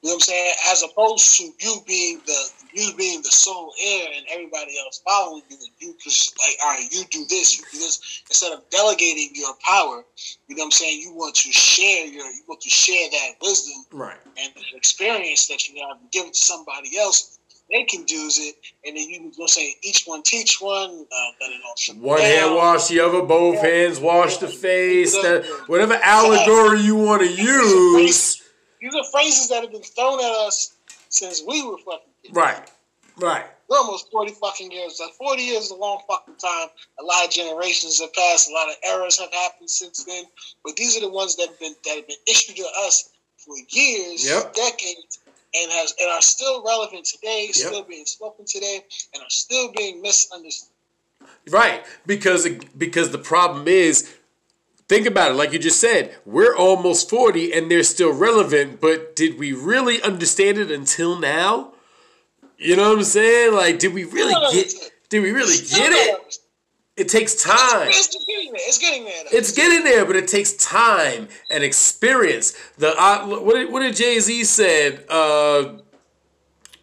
You know what I'm saying? As opposed to you being the you being the sole heir and everybody else following you, and you just like, all right, you do this, you do this. Instead of delegating your power, you know what I'm saying? You want to share your, you want to share that wisdom Right. and the experience that you have and give it to somebody else. They can use it, and then you know what I'm? Each one teach one. Uh, One hand wash the other, both Yeah. hands wash the face. Yeah. That whatever allegory you want to use. These are phrases that have been thrown at us since we were fucking kids. Right. Right. We're almost 40 fucking years. Like 40 years is a long fucking time. A lot of generations have passed. A lot of errors have happened since then. But these are the ones that have been that have been issued to us for years, Yep. decades, and has and are still relevant today, still being spoken today, and are still being misunderstood. Right, because because the problem is, think about it. Like you just said, we're almost forty and they're still relevant. But did we really understand it until now? You know what I'm saying? Like, did we really get? Did we really get it? It takes time. It's getting there. It's getting there. though. It's getting there, but it takes time and experience. The uh, what did, what did Jay Z said? Uh,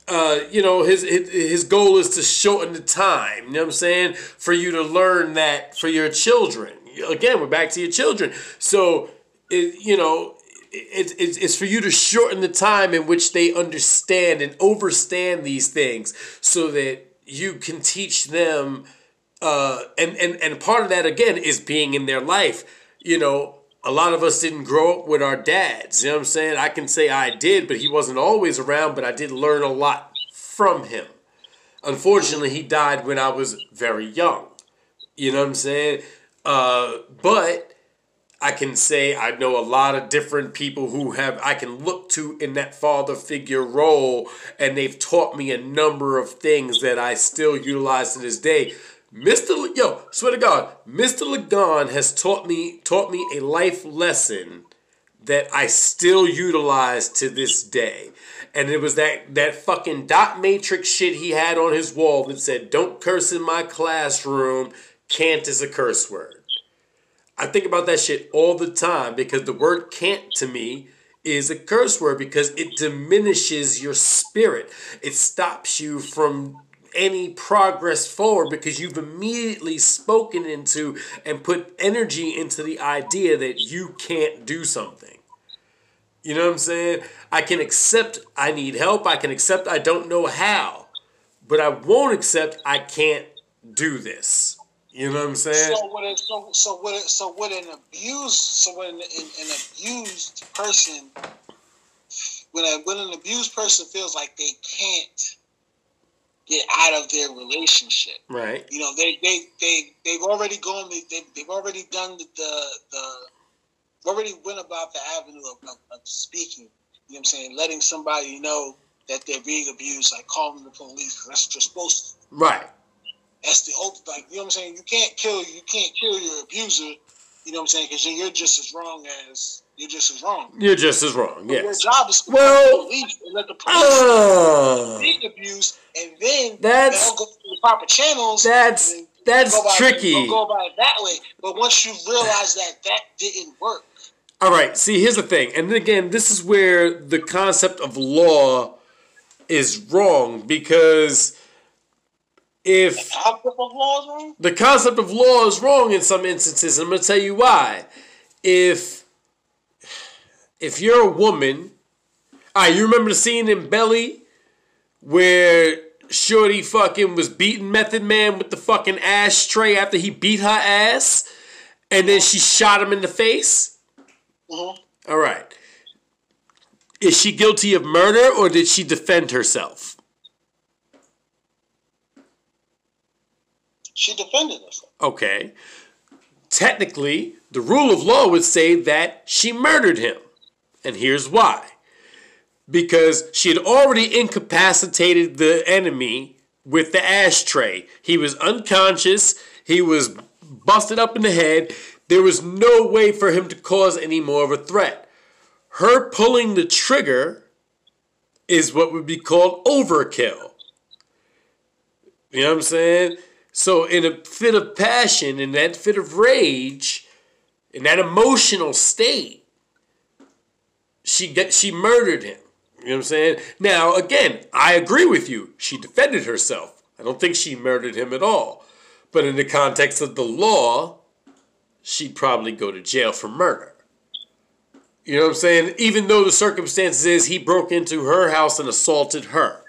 uh, you know, his, his his goal is to shorten the time. You know what I'm saying? For you to learn that for your children. Again, we're back to your children. So, it, you know, it, it, it's for you to shorten the time in which they understand and overstand these things, so that you can teach them uh, and, and and part of that again is being in their life. You know, a lot of us didn't grow up with our dads. You know what I'm saying? I can say I did, but he wasn't always around. But I did learn a lot from him. Unfortunately, he died when I was very young. You know what I'm saying? Uh, but I can say I know a lot of different people who have I can look to in that father figure role, and they've taught me a number of things that I still utilize to this day. Mr. Le- Yo, swear to God, Mr. Lagon has taught me taught me a life lesson that I still utilize to this day. And it was that that fucking dot matrix shit he had on his wall that said, "Don't curse in my classroom. Can't is a curse word." I think about that shit all the time because the word can't to me is a curse word because it diminishes your spirit. It stops you from any progress forward because you've immediately spoken into and put energy into the idea that you can't do something. You know what I'm saying? I can accept I need help. I can accept I don't know how. But I won't accept I can't do this. You know what I'm saying? So what? So so what? So what? An abused. So when an, an abused person, when a, when an abused person feels like they can't get out of their relationship, Right. you know, they they they they've already gone. They, they they've already done the the, the already went about the avenue of, of, of speaking. You know what I'm saying? Letting somebody know that they're being abused, like calling the police. That's what you're supposed to. Right. That's the old like you know what I'm saying. You can't kill you can't kill your abuser. You know what I'm saying? Because you're just as wrong as you're just as wrong. You're just as wrong. Your Yes. job is to Well- police and let the police Ah, being abused, and then That's- they'll go through the proper channels. that's that's go tricky. Go about it that way. But once you realize that that didn't work, All right. See, here's the thing, and again, this is where the concept of law is wrong because if concept of laws wrong. the concept of law is wrong in some instances. I'm gonna tell you why. If if you're a woman, all right, you remember the scene in Belly where Shorty fucking was beating Method Man with the fucking ashtray after he beat her ass, and then she shot him in the face. Mhm. All right. Is she guilty of murder or did she defend herself? She defended herself. Okay. Technically, the rule of law would say that she murdered him. And here's why. Because she had already incapacitated the enemy with the ashtray. He was unconscious, he was busted up in the head. There was no way for him to cause any more of a threat. Her pulling the trigger is what would be called overkill. You know what I'm saying? So, in a fit of passion, in that fit of rage, in that emotional state, she get, she murdered him. You know what I'm saying? Now, again, I agree with you. She defended herself. I don't think she murdered him at all. But in the context of the law, she'd probably go to jail for murder. You know what I'm saying? Even though the circumstances is he broke into her house and assaulted her.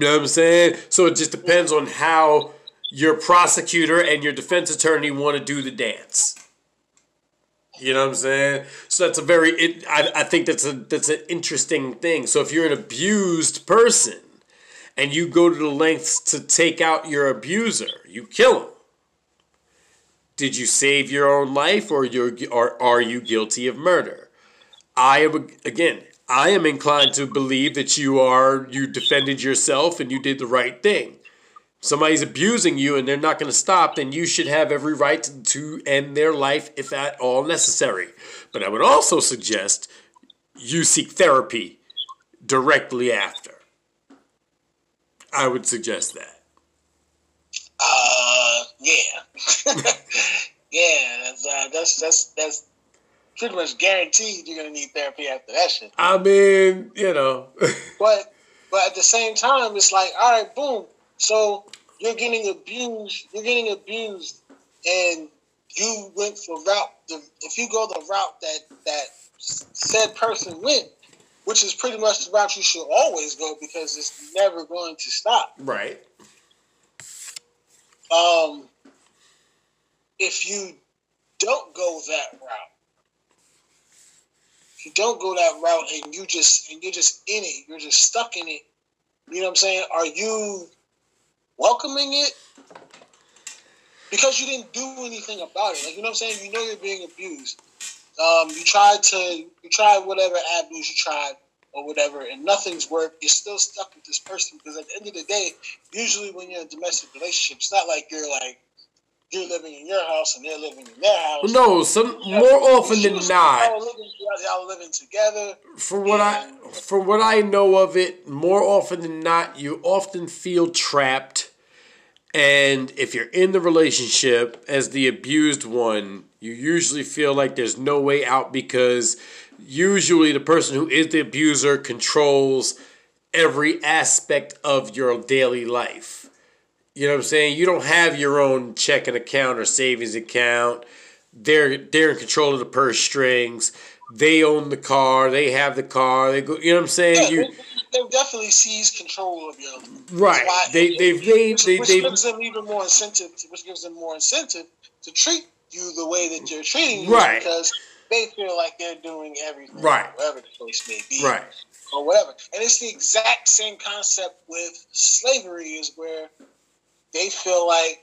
You know what I'm saying? So it just depends on how your prosecutor and your defense attorney want to do the dance. You know what I'm saying? So that's a very it, I, I think that's a that's an interesting thing. So if you're an abused person and you go to the lengths to take out your abuser, you kill him. Did you save your own life or you're or are you guilty of murder? I am again, I am inclined to believe that you are you defended yourself and you did the right thing somebody's abusing you and they're not going to stop, then you should have every right to, end their life if at all necessary. But I would also suggest you seek therapy directly after. I would suggest that. Uh, yeah, yeah. That's, uh, that's that's that's pretty much guaranteed. You're gonna need therapy after that shit. I mean, you know. but but at the same time, it's like, all right, boom. So you're getting abused. You're getting abused, and you went for route. The, if you go the route that that said person went, which is pretty much the route you should always go because it's never going to stop. Right. Um, if you don't go that route, you don't go that route and you just and you're just in it, you're just stuck in it. You know what I'm saying? Are you welcoming it because you didn't do anything about it. Like you know what I'm saying? You know you're being abused. Um, you tried to you tried whatever avenues you tried or whatever, and nothing's worked. You're still stuck with this person because at the end of the day, usually when you're in a domestic relationship, it's not like you're like you're living in your house and they're living in their house. No, some more often than not. Y'all living, y'all living together. For what I for what I know of it, more often than not, you often feel trapped and if you're in the relationship as the abused one, you usually feel like there's no way out because usually the person who is the abuser controls every aspect of your daily life. You know what I'm saying? You don't have your own checking account or savings account. They're they're in control of the purse strings. They own the car. They have the car. They go. You know what I'm saying? You they've definitely seized control of you. Right. They they've which, they, which they've, gives them even more incentive. To, which gives them more incentive to treat you the way that you're treating you. Right. Because they feel like they're doing everything. Right. Whatever the case may be. Right. Or whatever. And it's the exact same concept with slavery is where they feel like,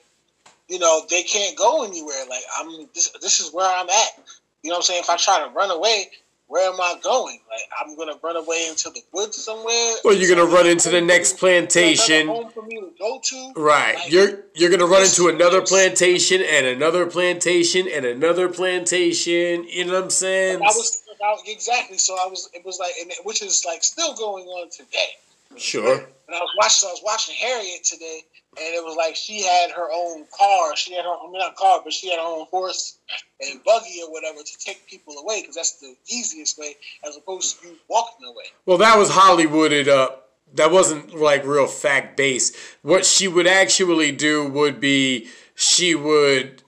you know, they can't go anywhere. Like I'm this this is where I'm at. You know what I'm saying? If I try to run away, where am I going? Like I'm gonna run away into the woods somewhere. Well, you're gonna run into the next plantation. Home for me to go to. Right. Like, you're you're gonna run into another plantation and another plantation and another plantation. You know what I'm saying? I was exactly. So I was. It was like, which is like still going on today. Sure. And I was watching. I was watching Harriet today, and it was like she had her own car. She had her, I mean, not car, but she had her own horse and buggy or whatever to take people away because that's the easiest way, as opposed to you walking away. Well, that was Hollywooded up. That wasn't like real fact based. What she would actually do would be she would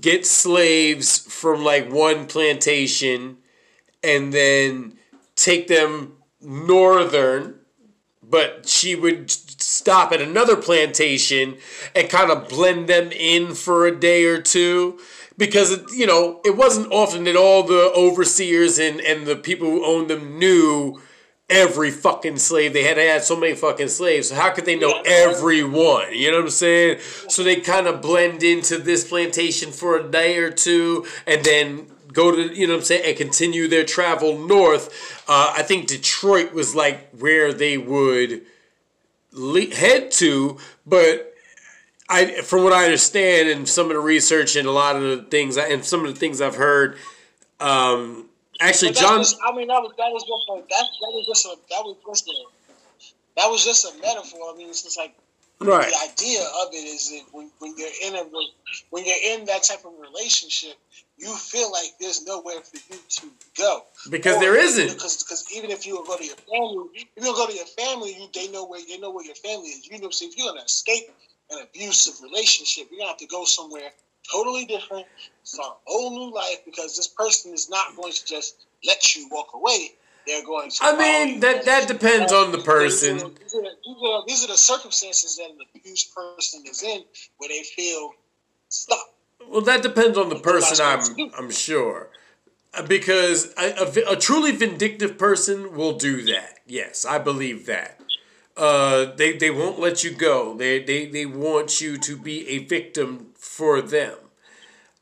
get slaves from like one plantation and then take them northern but she would stop at another plantation and kind of blend them in for a day or two. Because it, you know it wasn't often that all the overseers and, and the people who owned them knew every fucking slave. They had had so many fucking slaves. So how could they know everyone you know what i'm saying? So they kind of blend into this plantation for a day or two and then go to you know what I'm saying and continue their travel north. Uh, I think Detroit was like where they would le- head to, but I from what I understand and some of the research and a lot of the things and some of the things I've heard, um, Actually, John. Was, I mean, that was that was just a, that that was just a that was just a that was just a metaphor. I mean, it's just like right. the idea of it is that when, when you're in a when you're in that type of relationship, you feel like there's nowhere for you to go because or, there isn't. Because because even if you go to your family, if you go to your family, you, they know where they know where your family is. You know, so if you're gonna escape an abusive relationship, you're gonna have to go somewhere totally different, start a whole new life because this person is not going to just let you walk away. They're going to. I mean, that that depends on the person. These are, these, are, these are the circumstances that an abused person is in where they feel stuck. Well, that depends on the person. I'm I'm sure, uh, because a, a, a, truly vindictive person will do that. Yes, I believe that. Uh, they they won't let you go. They they they want you to be a victim for them.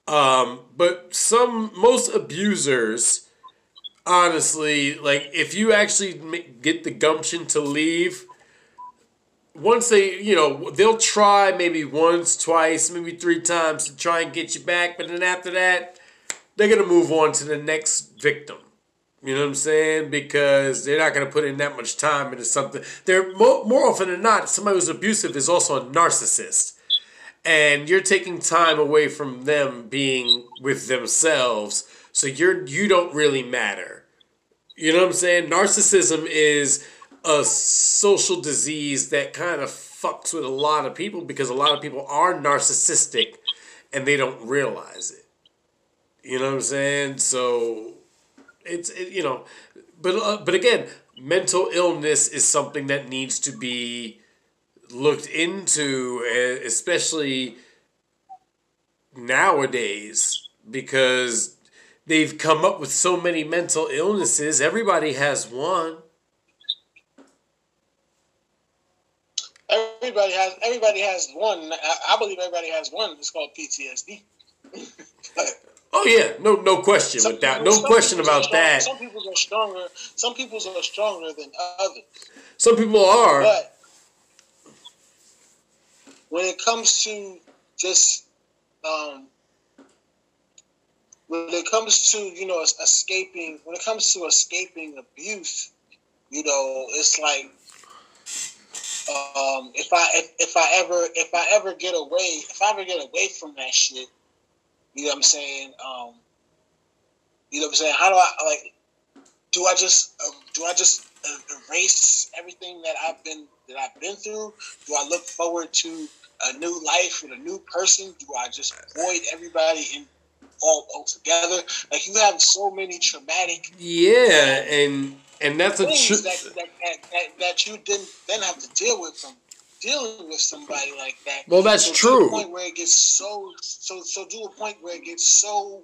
Um, but some most abusers, honestly, like if you actually get the gumption to leave, once they, you know, they'll try maybe once, twice, maybe three times to try and get you back, but then after that, they're gonna move on to the next victim. You know what I'm saying? Because they're not going to put in that much time into something. They're more, more often than not, somebody who's abusive is also a narcissist. And you're taking time away from them being with themselves. So you're you don't really matter. You know what I'm saying? Narcissism is a social disease that kind of fucks with a lot of people because a lot of people are narcissistic and they don't realize it. You know what I'm saying? So it's it, you know, but uh, but again, mental illness is something that needs to be looked into, especially nowadays, because they've come up with so many mental illnesses. Everybody has one. Everybody has everybody has one. I, I believe everybody has one. It's called PTSD. Oh yeah, no no question with that. no question about that. Some people are stronger. Some people are stronger than others. Some people are. But when it comes to just um, when it comes to you know escaping when it comes to escaping abuse, you know it's like um, if I if, if I ever if I ever get away if I ever get away from that shit you know what I'm saying? Um, you know what I'm saying? How do I like? Do I just uh, do I just uh, erase everything that I've been that I've been through? Do I look forward to a new life with a new person? Do I just avoid everybody in all altogether? Like you have so many traumatic. Yeah, and and that's a truth that, that, that, that, you didn't then have to deal with from dealing with somebody like that. Well, that's so true. To point where it gets so so so to a point where it gets so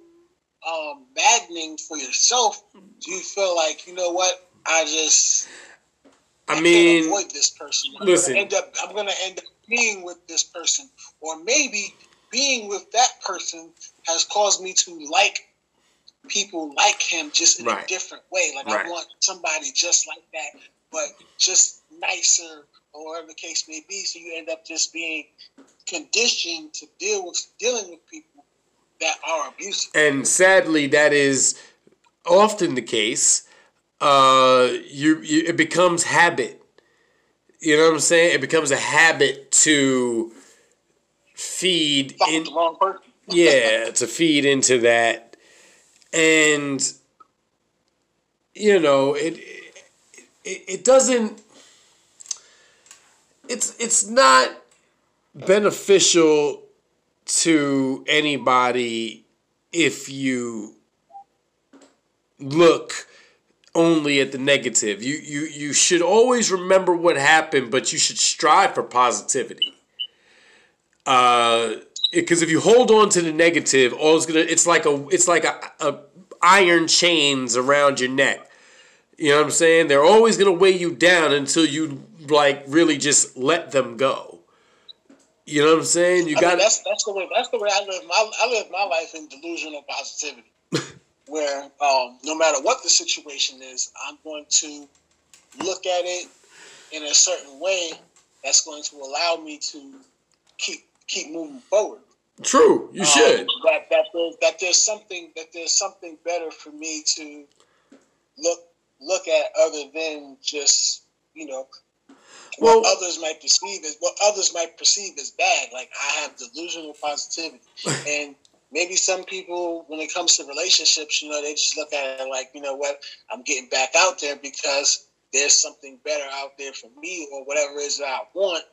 um, maddening for yourself. Do you feel like you know what? I just I, I mean, avoid this person. I'm listen, gonna end up I'm gonna end up being with this person, or maybe being with that person has caused me to like people like him just in right. a different way. Like right. I want somebody just like that, but just nicer or whatever the case may be. So you end up just being conditioned to deal with dealing with people that are abusive. And sadly, that is often the case. Uh, you, you it becomes habit. You know what I'm saying? It becomes a habit to feed in. yeah, to feed into that, and you know it. It, it doesn't it's it's not beneficial to anybody if you look only at the negative. You you you should always remember what happened, but you should strive for positivity. Uh, because if you hold on to the negative, all it's gonna it's like a it's like a, a iron chains around your neck. You know what I'm saying? They're always gonna weigh you down until you like really just let them go. You know what I'm saying? You got that's that's the way that's the way I live my I live my life in delusional positivity, where um, no matter what the situation is, I'm going to look at it in a certain way that's going to allow me to keep keep moving forward. True, you um, should. That that there's, that there's something that there's something better for me to look look at other than just you know well, what others might perceive as what others might perceive as bad. Like I have delusional positivity, and maybe some people, when it comes to relationships, you know, they just look at it like, you know what, I'm getting back out there because there's something better out there for me, or whatever it is that I want,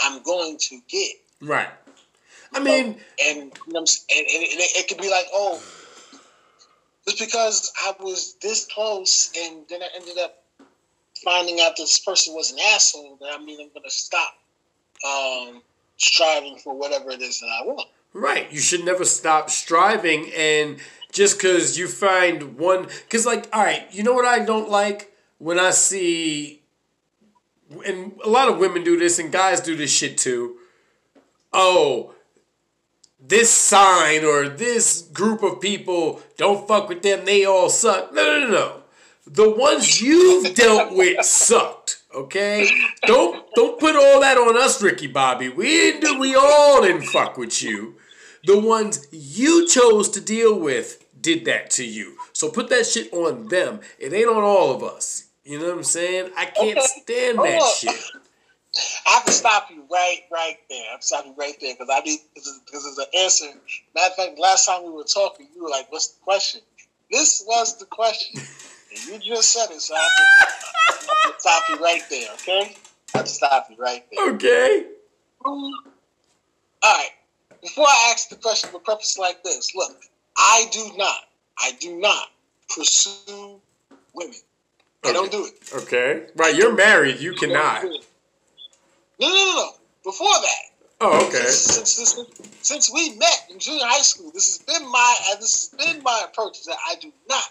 I'm going to get. Right. I mean, and, and, and, it, it could be like, oh, just because I was this close, and then I ended up finding out this person was an asshole, that I mean I'm going to stop um, striving for whatever it is that I want. Right. You should never stop striving, and just because you find one, because like, all right, you know what I don't like when I see, and a lot of women do this, and guys do this shit too. Oh, this sign or this group of people, don't fuck with them, they all suck. No, no, no, no. The ones you've dealt with sucked. Okay, don't don't put all that on us, Ricky Bobby. We didn't we all didn't fuck with you. The ones you chose to deal with did that to you. So put that shit on them. It ain't on all of us. You know what I'm saying? I can't stand that shit. I can stop you right, right there. I'm stopping you right there because I need because it's an answer. Matter of fact, last time we were talking, you were like, "What's the question?" This was the question, and you just said it, so I have to, I have to stop you right there. Okay, I have to stop you right there. Okay. All right. Before I ask the question, with preface like this: Look, I do not, I do not pursue women. I okay. don't do it. Okay. Right, you're married. You cannot. No, no, no, no. Before that. Oh, okay. Since, since, since, we met in junior high school, this has been my uh, this has been my approach is that I do not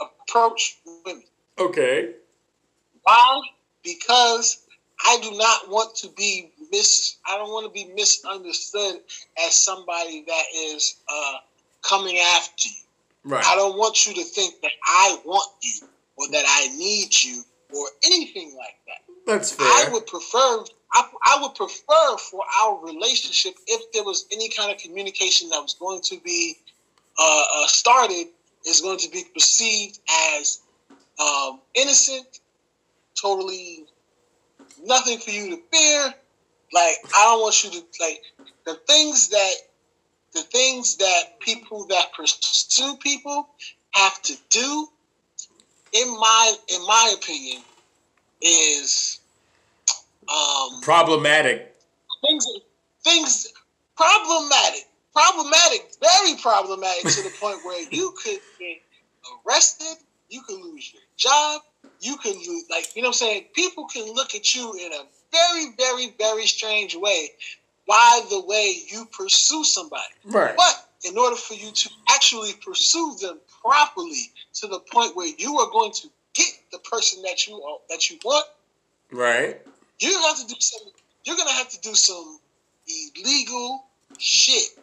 approach women. Okay. Why? Because I do not want to be mis. I don't want to be misunderstood as somebody that is uh, coming after you. Right. I don't want you to think that I want you or that I need you or anything like that. That's fair. I would prefer. I, I would prefer for our relationship if there was any kind of communication that was going to be uh, uh, started is going to be perceived as um, innocent, totally nothing for you to fear. Like I don't want you to like the things that the things that people that pursue people have to do. In my in my opinion, is um, problematic. Things, things problematic, problematic, very problematic to the point where you could get arrested, you could lose your job, you could lose, like you know, what I'm saying people can look at you in a very, very, very strange way by the way you pursue somebody. Right. But in order for you to actually pursue them properly to the point where you are going to get the person that you are, that you want, right? You're gonna have to do some. You're gonna have to do some illegal shit.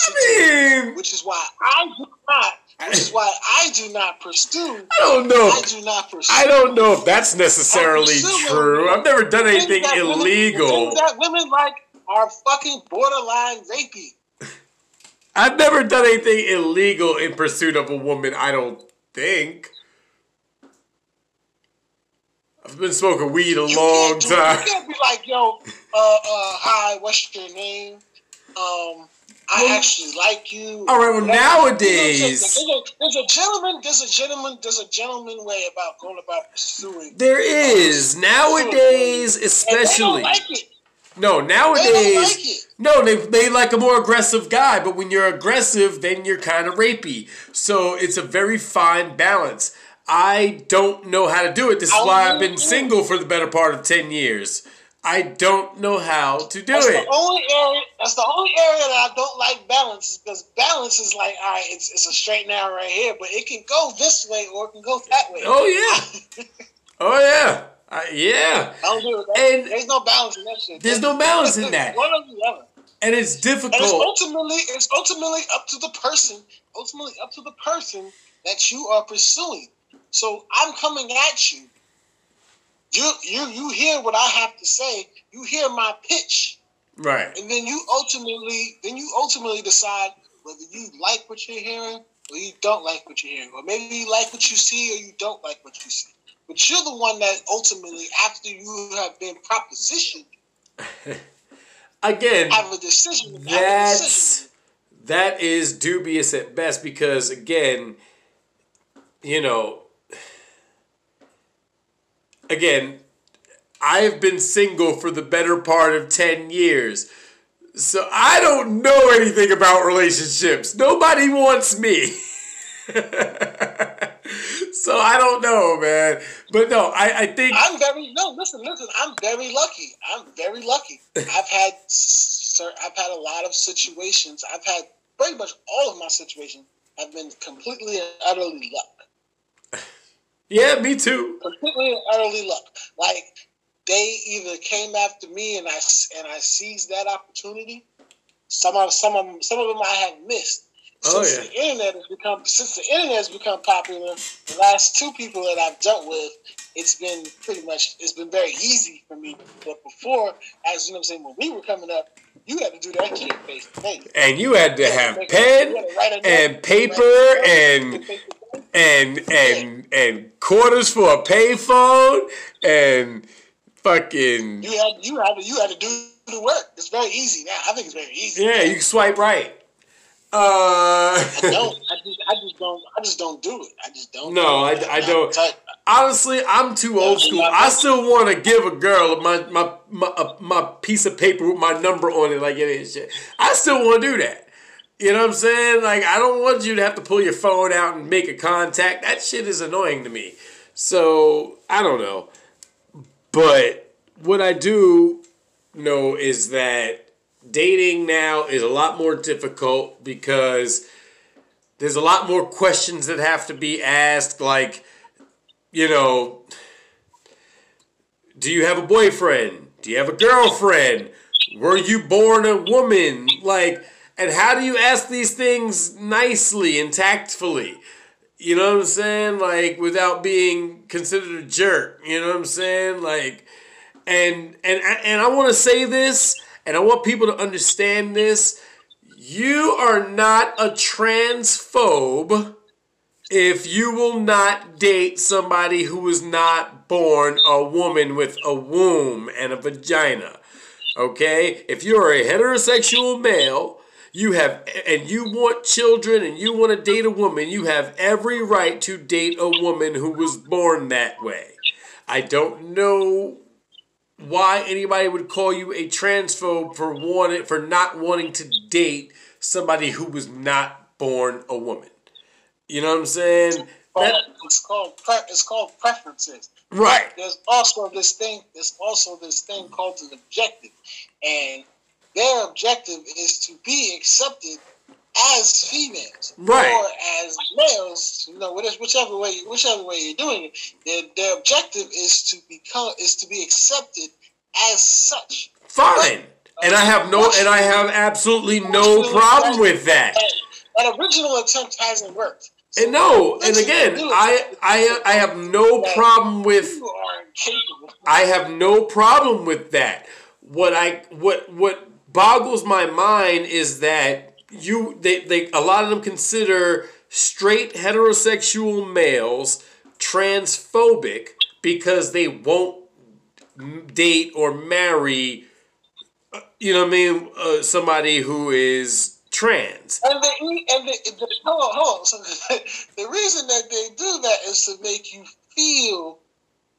I mean, which is why I do not. Which is why I do not pursue. I don't know. I do not pursue. I don't know if that's necessarily true. I've never done anything illegal. Women, that women like are fucking borderline rapey. I've never done anything illegal in pursuit of a woman. I don't think. I've been smoking weed a you long time. You can't be like, yo, uh, uh, hi, what's your name? Um, I well, actually like you. All right. Well, nowadays there's a, there's a, gentleman. There's a gentleman. There's a gentleman way about going about pursuing. There is nowadays, especially. Like no, nowadays. they Like no, they they like a more aggressive guy, but when you're aggressive, then you're kind of rapey. So it's a very fine balance. I don't know how to do it. This is why I've been single for the better part of 10 years. I don't know how to do that's it. The only area, that's the only area that I don't like balance is because balance is like, all right, it's, it's a straight now right here, but it can go this way or it can go that way. Oh, yeah. oh, yeah. Uh, yeah. I don't do it. And there's no balance in that shit. There's no balance in that. One or the other. And it's difficult. And it's ultimately, it's ultimately up to the person, ultimately up to the person that you are pursuing. So I'm coming at you. You you you hear what I have to say. You hear my pitch. Right. And then you ultimately, then you ultimately decide whether you like what you're hearing or you don't like what you're hearing, or maybe you like what you see or you don't like what you see. But you're the one that ultimately, after you have been propositioned, again, have a decision. That's a decision. that is dubious at best because again, you know, again, I've been single for the better part of 10 years. So I don't know anything about relationships. Nobody wants me. so I don't know, man. But no, I, I think I'm very no. Listen, listen. I'm very lucky. I'm very lucky. I've had, sir, I've had a lot of situations. I've had pretty much all of my situations have been completely and utterly luck. Yeah, me too. Completely and utterly luck. Like they either came after me and I and I seized that opportunity. Some of some of them, some of them I have missed. Oh, Since yeah. the internet has become since the internet has become popular, the last two people that I've dealt with, it's been pretty much it's been very easy for me. But before, as you know, what I'm saying when we were coming up, you had to do that shit face to face. And you had to You have pen had to write a and paper write a note, and face to face. and and and quarters for a payphone and fucking You had you had to you had to do the work. It's very easy now. I think it's very easy. yeah, you can swipe right. Uh, I don't. I just, I just don't. I just don't do it. I just don't. No, do I-. I I'm don't. Honestly, I'm too old school. I still want to give a girl my my my, uh, my piece of paper with my number on it, like it is shit. I still want to do that. You know what I'm saying? Like, I don't want you to have to pull your phone out and make a contact. That shit is annoying to me. So I don't know. But what I do know is that dating now is a lot more difficult because there's a lot more questions that have to be asked. Like, you know, do you have a boyfriend? Do you have a girlfriend? Were you born a woman? Like, and how do you ask these things nicely and tactfully? You know what I'm saying? Like, without being considered a jerk. You know what I'm saying? Like, and and and I want to say this, and I want people to understand this. You are not a transphobe if you will not date somebody who was not born a woman with a womb and a vagina. Okay? If you're a heterosexual male, you have and you want children and you want to date a woman, you have every right to date a woman who was born that way. I don't know why anybody would call you a transphobe for wanting for not wanting to date somebody who was not born a woman. You know what I'm saying? That, it's called pre- it's called preferences. right. There's also this thing. There's also this thing called an objective, and their objective is to be accepted as females Right. or as males. You know, whatever- whichever way whichever way you're doing it. Their, their objective is to become is to be accepted as such. Fine. And I have no and I have absolutely no problem with that. That, that original attempt hasn't worked. And no, and again, I I I have no problem with You are incapable. I have no problem with that. What I what what boggles my mind is that you they, they a lot of them consider straight heterosexual males transphobic because they won't date or marry uh, you know what I mean uh, somebody who is trans. And the and the, the hold on, hold on. So the reason that they do that is to make you feel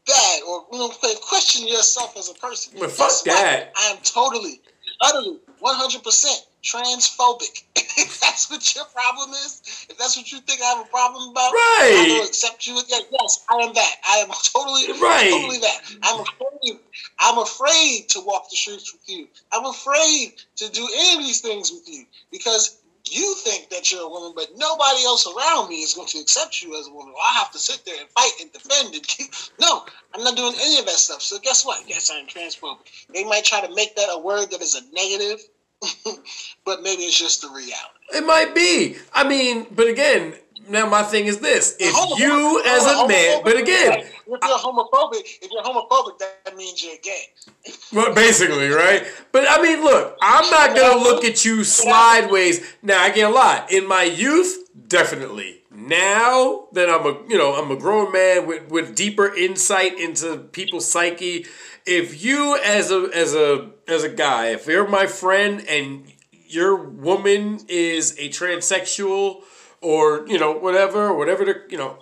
bad or you know question yourself as a person. Well, fuck that. I am totally, utterly, one hundred percent transphobic. if that's what your problem is, if that's what you think I have a problem about, right. I will accept you. Yes, I am that. I am totally, Right. totally that. I'm afraid. I'm afraid to walk the streets with you. I'm afraid to do any of these things with you because you think that you're a woman, but nobody else around me is going to accept you as a woman. I have to sit there and fight and defend and keep. No, I'm not doing any of that stuff. So guess what? Yes, I'm transphobic. They might try to make that a word that is a negative, but maybe it's just the reality. It might be. I mean, but again, now my thing is this: if Homophobic- you as a man, but again, if you're homophobic, if you're homophobic, that means you're gay. Well, basically, right? But I mean, look, I'm not gonna look at you sideways. Now, I get a lot. In my youth, definitely. Now that I'm a you know I'm a grown man with, with deeper insight into people's psyche, if you as a as a as a guy, if you're my friend and your woman is a transsexual or you know whatever whatever the you know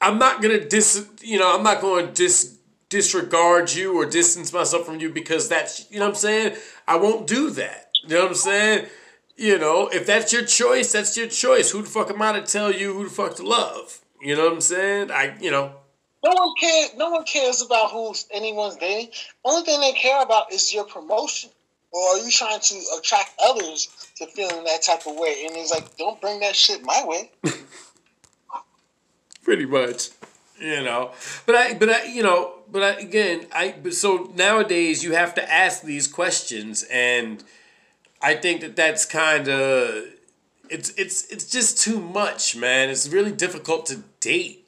I'm not gonna dis you know I'm not to dis disregard you or distance myself from you because that's you know what I'm saying? I won't do that. You know what I'm saying? You know if that's your choice that's your choice. Who the fuck am I to tell you who the fuck to love? You know what I'm saying? I you know no one cares. No one cares about who anyone's dating. Only thing they care about is your promotion or are you trying to attract others to feeling that type of way? And it's like, don't bring that shit my way. Pretty much, you know. But I, but I, you know, but I, again, I. But so nowadays you have to ask these questions, and I think that that's kind of. It's it's it's just too much, man. It's really difficult to date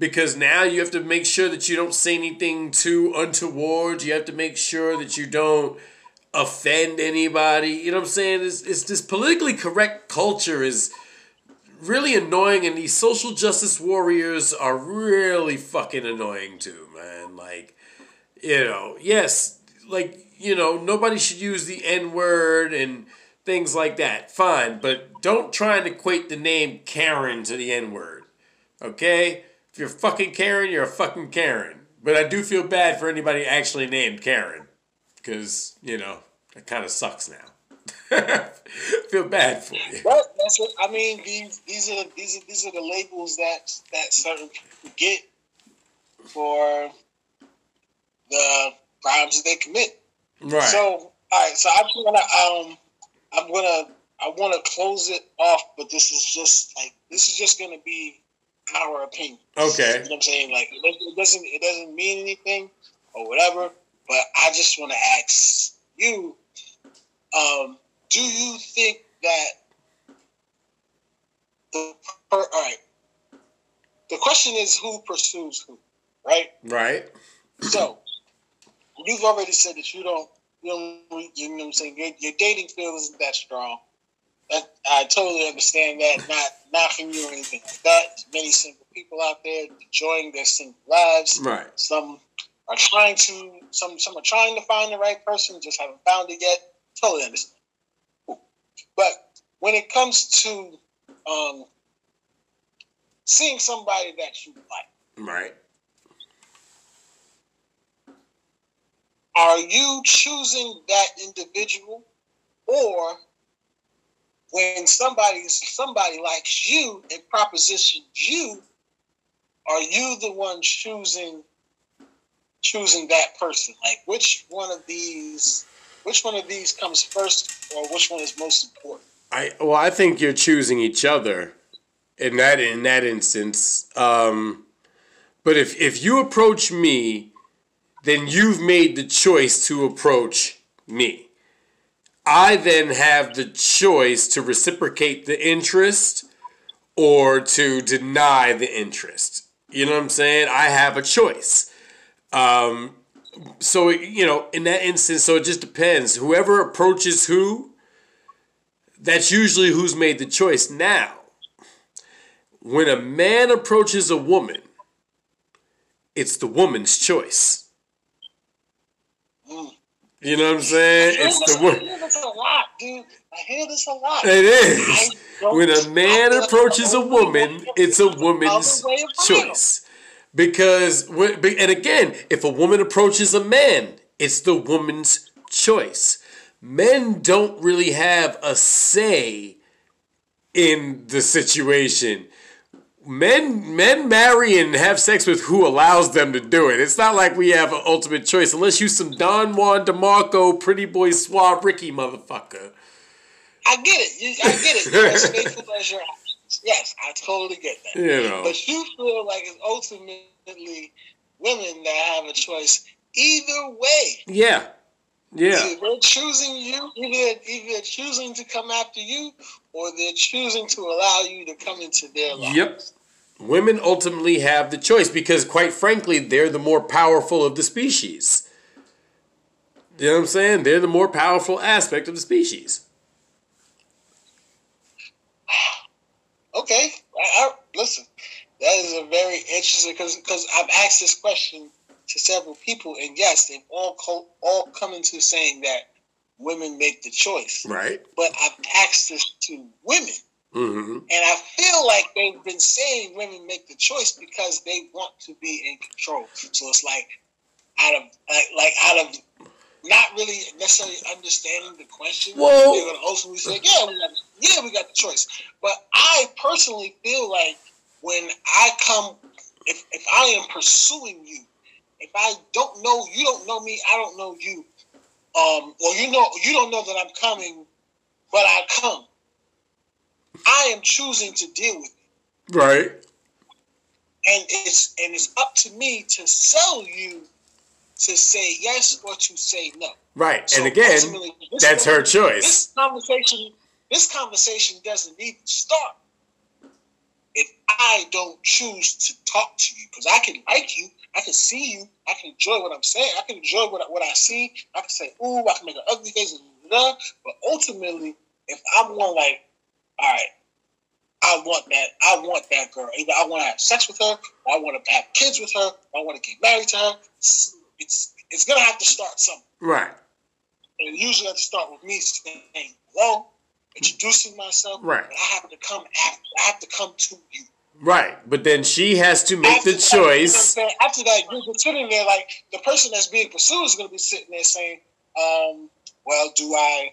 because now you have to make sure that you don't say anything too untoward. You have to make sure that you don't offend anybody. You know what I'm saying? It's, it's this politically correct culture is really annoying, and these social justice warriors are really fucking annoying too, man. Like, you know, yes, like, you know, nobody should use the N word and things like that. Fine, but don't try and equate the name Karen to the N word. Okay? You're fucking Karen, you're a fucking Karen. But I do feel bad for anybody actually named Karen because you know it kind of sucks now. Feel bad for you. But that's what I mean. These these are these are these are the labels that that certain people get for the crimes that they commit. Right. So all right. So I'm gonna um I'm gonna I want to close it off, but this is just like this is just gonna be our opinion. Okay. You know what I'm saying? Like it doesn't it doesn't mean anything or whatever. But I just want to ask you, um, do you think that the all right? The question is who pursues who, right? Right. So you've already said that you don't, you don't, you know what I'm saying. Your, your dating field isn't that strong. That, I totally understand that. Not knocking you or anything like that. There's many single people out there enjoying their single lives. Right. Some are trying to some some are trying to find the right person, just haven't found it yet. Totally understand. But when it comes to um, seeing somebody that you like, right, are you choosing that individual, or when somebody somebody likes you and propositions you, are you the one choosing choosing that person? Like which one of these which one of these comes first or which one is most important? I well, I think you're choosing each other in that in that instance. Um, but if if you approach me, then you've made the choice to approach me. I then have the choice to reciprocate the interest or to deny the interest. You know what I'm saying? I have a choice. Um, so you know, in that instance, so it just depends. Whoever approaches who, that's usually who's made the choice. Now, when a man approaches a woman, it's the woman's choice. You know what I'm saying? I hear It's this- the I woman. hear this a lot, dude. I hear this a lot. It is. When a man approaches a woman, it's a woman's Other way around. choice. Because, and again, if a woman approaches a man, it's the woman's choice. Men don't really have a say in the situation. Men men marry and have sex with who allows them to do it. It's not like we have an ultimate choice unless you some Don Juan DeMarco, pretty boy suave Ricky motherfucker. I get it. I get it. You're as faithful as your actions. Yes, I totally get that. You know. But you feel like it's ultimately women that have a choice either way. Yeah. Yeah. Either they're choosing you, either either they're choosing to come after you, or they're choosing to allow you to come into their life. Yep. Women ultimately have the choice because, quite frankly, they're the more powerful of the species. You know what I'm saying? They're the more powerful aspect of the species. Okay, I, I, listen. That is a very interesting because because I've asked this question to several people, and yes, they've all co- all come into saying that women make the choice. Right. But I've asked this to women, Mm-hmm. and I feel like they've been saying women make the choice because they want to be in control. So it's like out of like, like out of not really necessarily understanding the question. Well- they're gonna ultimately say, "Yeah, we got, yeah, we got the choice." But I personally feel like when I come, if if I am pursuing you, if I don't know you, don't know me, I don't know you, um, or you know you don't know that I'm coming, but I come. I am choosing to deal with it. Right. and it's and it's up to me to sell you to say yes or to say no. Right. So and again, that's her choice. This conversation, this conversation doesn't even start if I don't choose to talk to you because I can like you, I can see you, I can enjoy what I'm saying, I can enjoy what I, what I see. I can say ooh, I can make an ugly face, and blah, but ultimately, if I'm one like, all right. I want that. I want that girl. Either I want to have sex with her, or I want to have kids with her, or I want to get married to her. It's it's, it's gonna have to start somewhere. Right. And it usually have to start with me saying hello, introducing myself. Right. And I have to come after. I have to come to you. Right. But then she has to make After the that, you know choice. After that, you're sitting there like the person that's being pursued is going to be sitting there saying, um, "Well, do I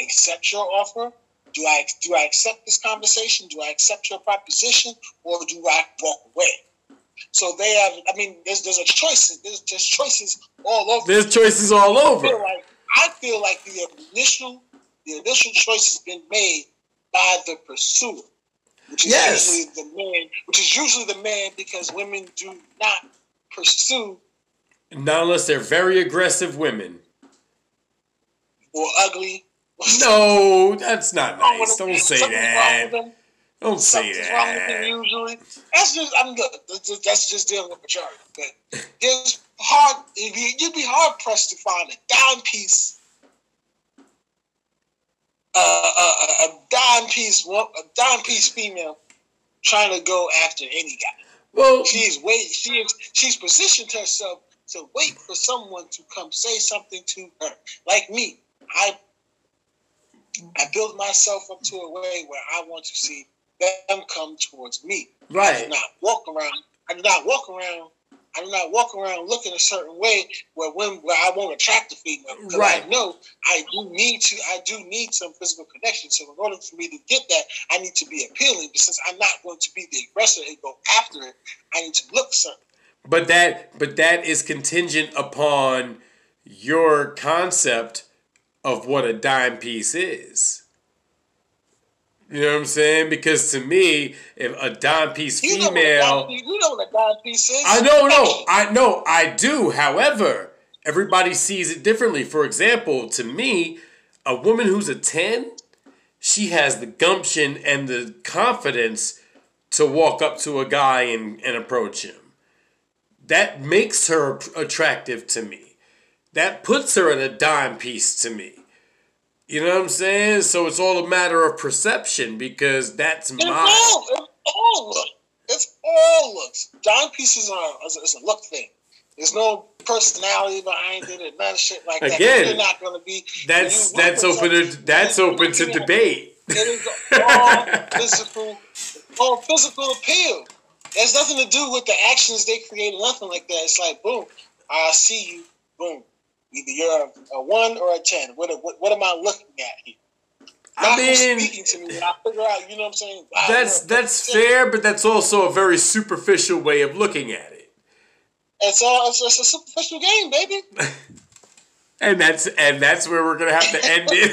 accept your offer? Do I do I accept this conversation? Do I accept your proposition, or do I walk away?" So they have. I mean, there's there's a choice. There's there's choices all over. There's choices all over. I feel like I feel like the initial the initial choice has been made by the pursuer, which is Yes. usually the man, which is usually the man because women do not pursue Not unless they're very aggressive women. or ugly. No, that's not nice. Don't say that. Don't say Something's wrong with that. usually. That's just I'm good. That's just, that's just dealing with majority. But there's hard. You'd be, you'd be hard pressed to find a dime piece. Uh, a, a, a dime piece, a dime piece female trying to go after any guy. Well, She's wait. She is. She's positioned herself to wait for someone to come say something to her. Like me, I I build myself up to a way where I want to see them come towards me. Right. I do not walk around. I do not walk around. I do not walk around looking a certain way where when where I won't attract the female. Because Right. I know I do need to. I do need some physical connection. So in order for me to get that, I need to be appealing. But since I'm not going to be the aggressor and go after it, I need to look certain. But that but that is contingent upon your concept of what a dime piece is. You know what I'm saying? Because to me, if a dime piece You know, what a female piece, you know what a dime piece is. I know, no, I know, I do. However, everybody sees it differently. For example, to me, a woman who's a 10, she has the gumption and the confidence to walk up to a guy and, and approach him. That makes her attractive to me. That puts her in a dime piece to me. You know what I'm saying? So it's all a matter of perception because that's It's my. all, it's all look. It's all looks. Dime pieces are it's a, look thing. There's no personality behind it and none of shit like that. Again, You're not going to be. That's that's open to that's open to debate. It is all physical, all physical appeal. There's nothing to do with the actions they create nothing like that. It's like boom, I see you, boom. Either you're a, a one or a ten. What, what what am I looking at here? I Not who's mean, speaking to me. I figure out, you know what I'm saying? Wow, that's that's fair, but that's also a very superficial way of looking at it. It's all it's, it's a superficial game, baby. And that's and that's where we're gonna have to end it.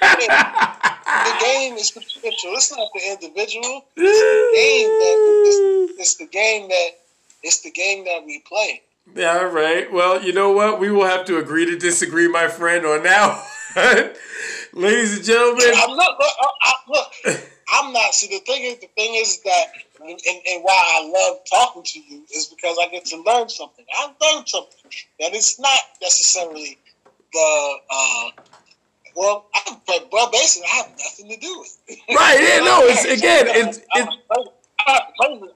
the game is superficial. It's not the individual. Game that it's, it's the game that it's the game that we play. Yeah, right. Well, you know what? We will have to agree to disagree, my friend, on now. Ladies and gentlemen, I'm not. Look, I, look, I'm not. See, the thing is, the thing is that, and, and why I love talking to you is because I get to learn something. I learned something that it's not necessarily the uh, well, I, well, basically, I have nothing to do with it. Right? Yeah. No. It's again. It's it's don't, have to play, this-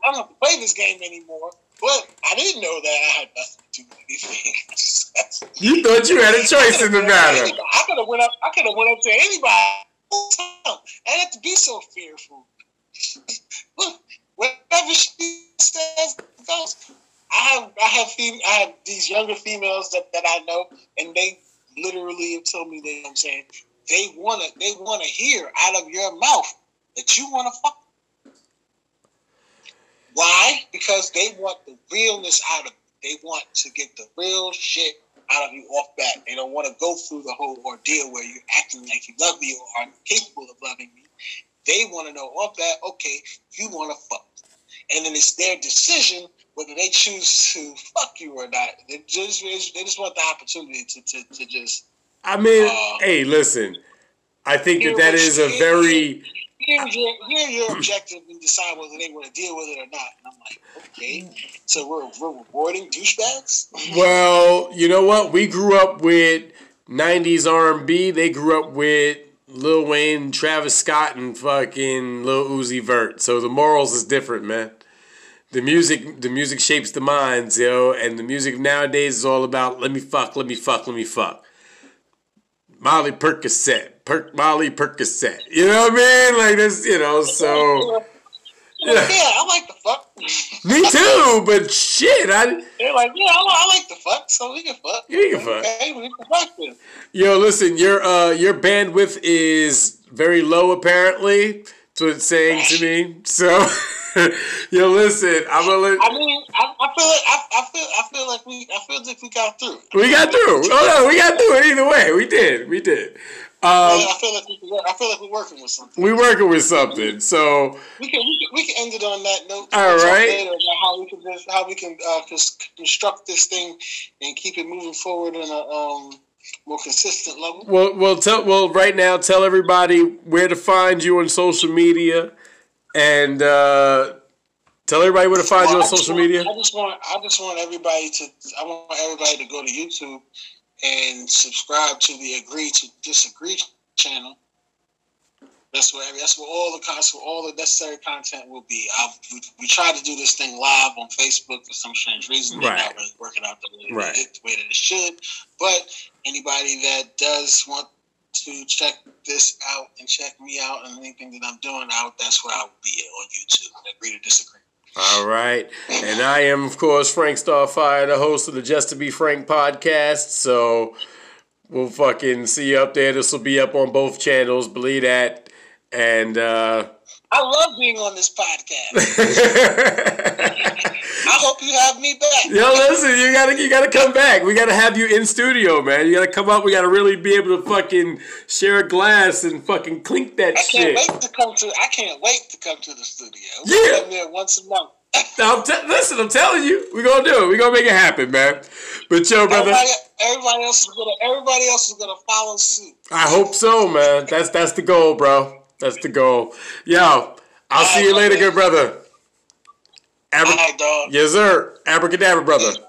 I don't have to play this game anymore. But I didn't know that I had nothing to do with anything. you thought you had a choice in the matter. I could have went up. I could have went up to anybody. I have to be so fearful. Look, whatever she says goes. I have I have fem- I have these younger females that, that I know, and they literally have told me that you know I'm saying they wanna they wanna hear out of your mouth that you wanna fuck. Why? Because they want the realness out of it. They want to get the real shit out of you off bat. They don't want to go through the whole ordeal where you're acting like you love me or are capable of loving me. They want to know off bat, okay, you want to fuck. And then it's their decision whether they choose to fuck you or not. They just they just want the opportunity to, to, to just I mean, Uh, hey, listen. I think that that is you- a very hear your, hear your objective and decide whether they want to deal with it or not. And I'm like, okay, so we're, we're rewarding douchebags? well. You know what? We grew up with '90s R&B. They grew up with Lil Wayne, Travis Scott, and fucking Lil Uzi Vert. So the morals is different, man. The music, the music shapes the minds, yo, and the music nowadays is all about let me fuck, let me fuck, let me fuck. Molly Percocet, Perk Molly Percocet. You know what I mean? Like this, you know. So yeah, I like the fuck. me too, but shit, I They're like, yeah, I, I like the fuck, so we can fuck. you can fuck. Okay, we can fuck. Yo, listen, your uh your bandwidth is very low apparently. That's what it's saying to me. So yo, listen, I'm gonna let I mean, I, I feel like I, I feel I feel like we I feel like we got through. we got through. Oh no, we got through it either way. We did. We did. Um I feel like we can, I feel like we're working with something. We're working with something. So We can we can, we can end it on that note. All right. how we can just, how we can uh, cons- construct this thing and keep it moving forward in a um, more consistent level. well well tell well right now tell everybody where to find you on social media and uh tell everybody where to find you on social want- media. I just want I just want everybody to I want everybody to go to YouTube and subscribe to the Agree to Disagree channel. That's where that's where all the con- where all the necessary content will be. I, we, we tried to do this thing live on Facebook for some strange reason. They're Right. not really working out the way, Right. the way that it should. But anybody that does want to check this out and check me out and anything that I'm doing out, that's where I will be on YouTube. Agree to disagree. All right. And I am, of course, Frank Starfyre, the host of the Just to Be Frank podcast. So we'll fucking see you up there. This will be up on both channels. Believe that. And uh, I love being on this podcast. I hope you have me back. yo, listen, you gotta you gotta come back. We gotta have you in studio, man. You gotta come up. We gotta really be able to fucking share a glass and fucking clink that I can't shit. wait to come to. I can't wait to come to the studio. Yeah. We come there once a month. I'm te- listen, I'm telling you, we're gonna do it. We're gonna make it happen, man. But yo, brother, Everybody, everybody else is gonna. Everybody else is gonna follow suit. I hope so, man. That's that's the goal, bro. That's the goal. Yo, I'll see you later, good brother. All Abra- right, dog. yes, sir. Abracadabra, brother.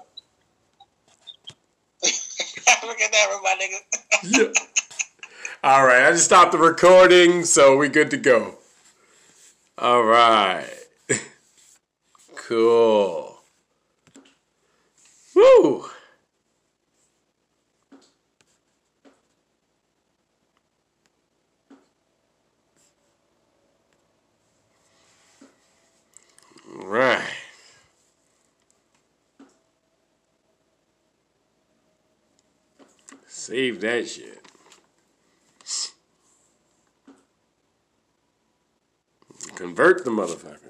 At my nigga. Yeah. All right, I just stopped the recording, so we good to go. All right. cool. Woo. Right. Save that shit. Convert the motherfucker.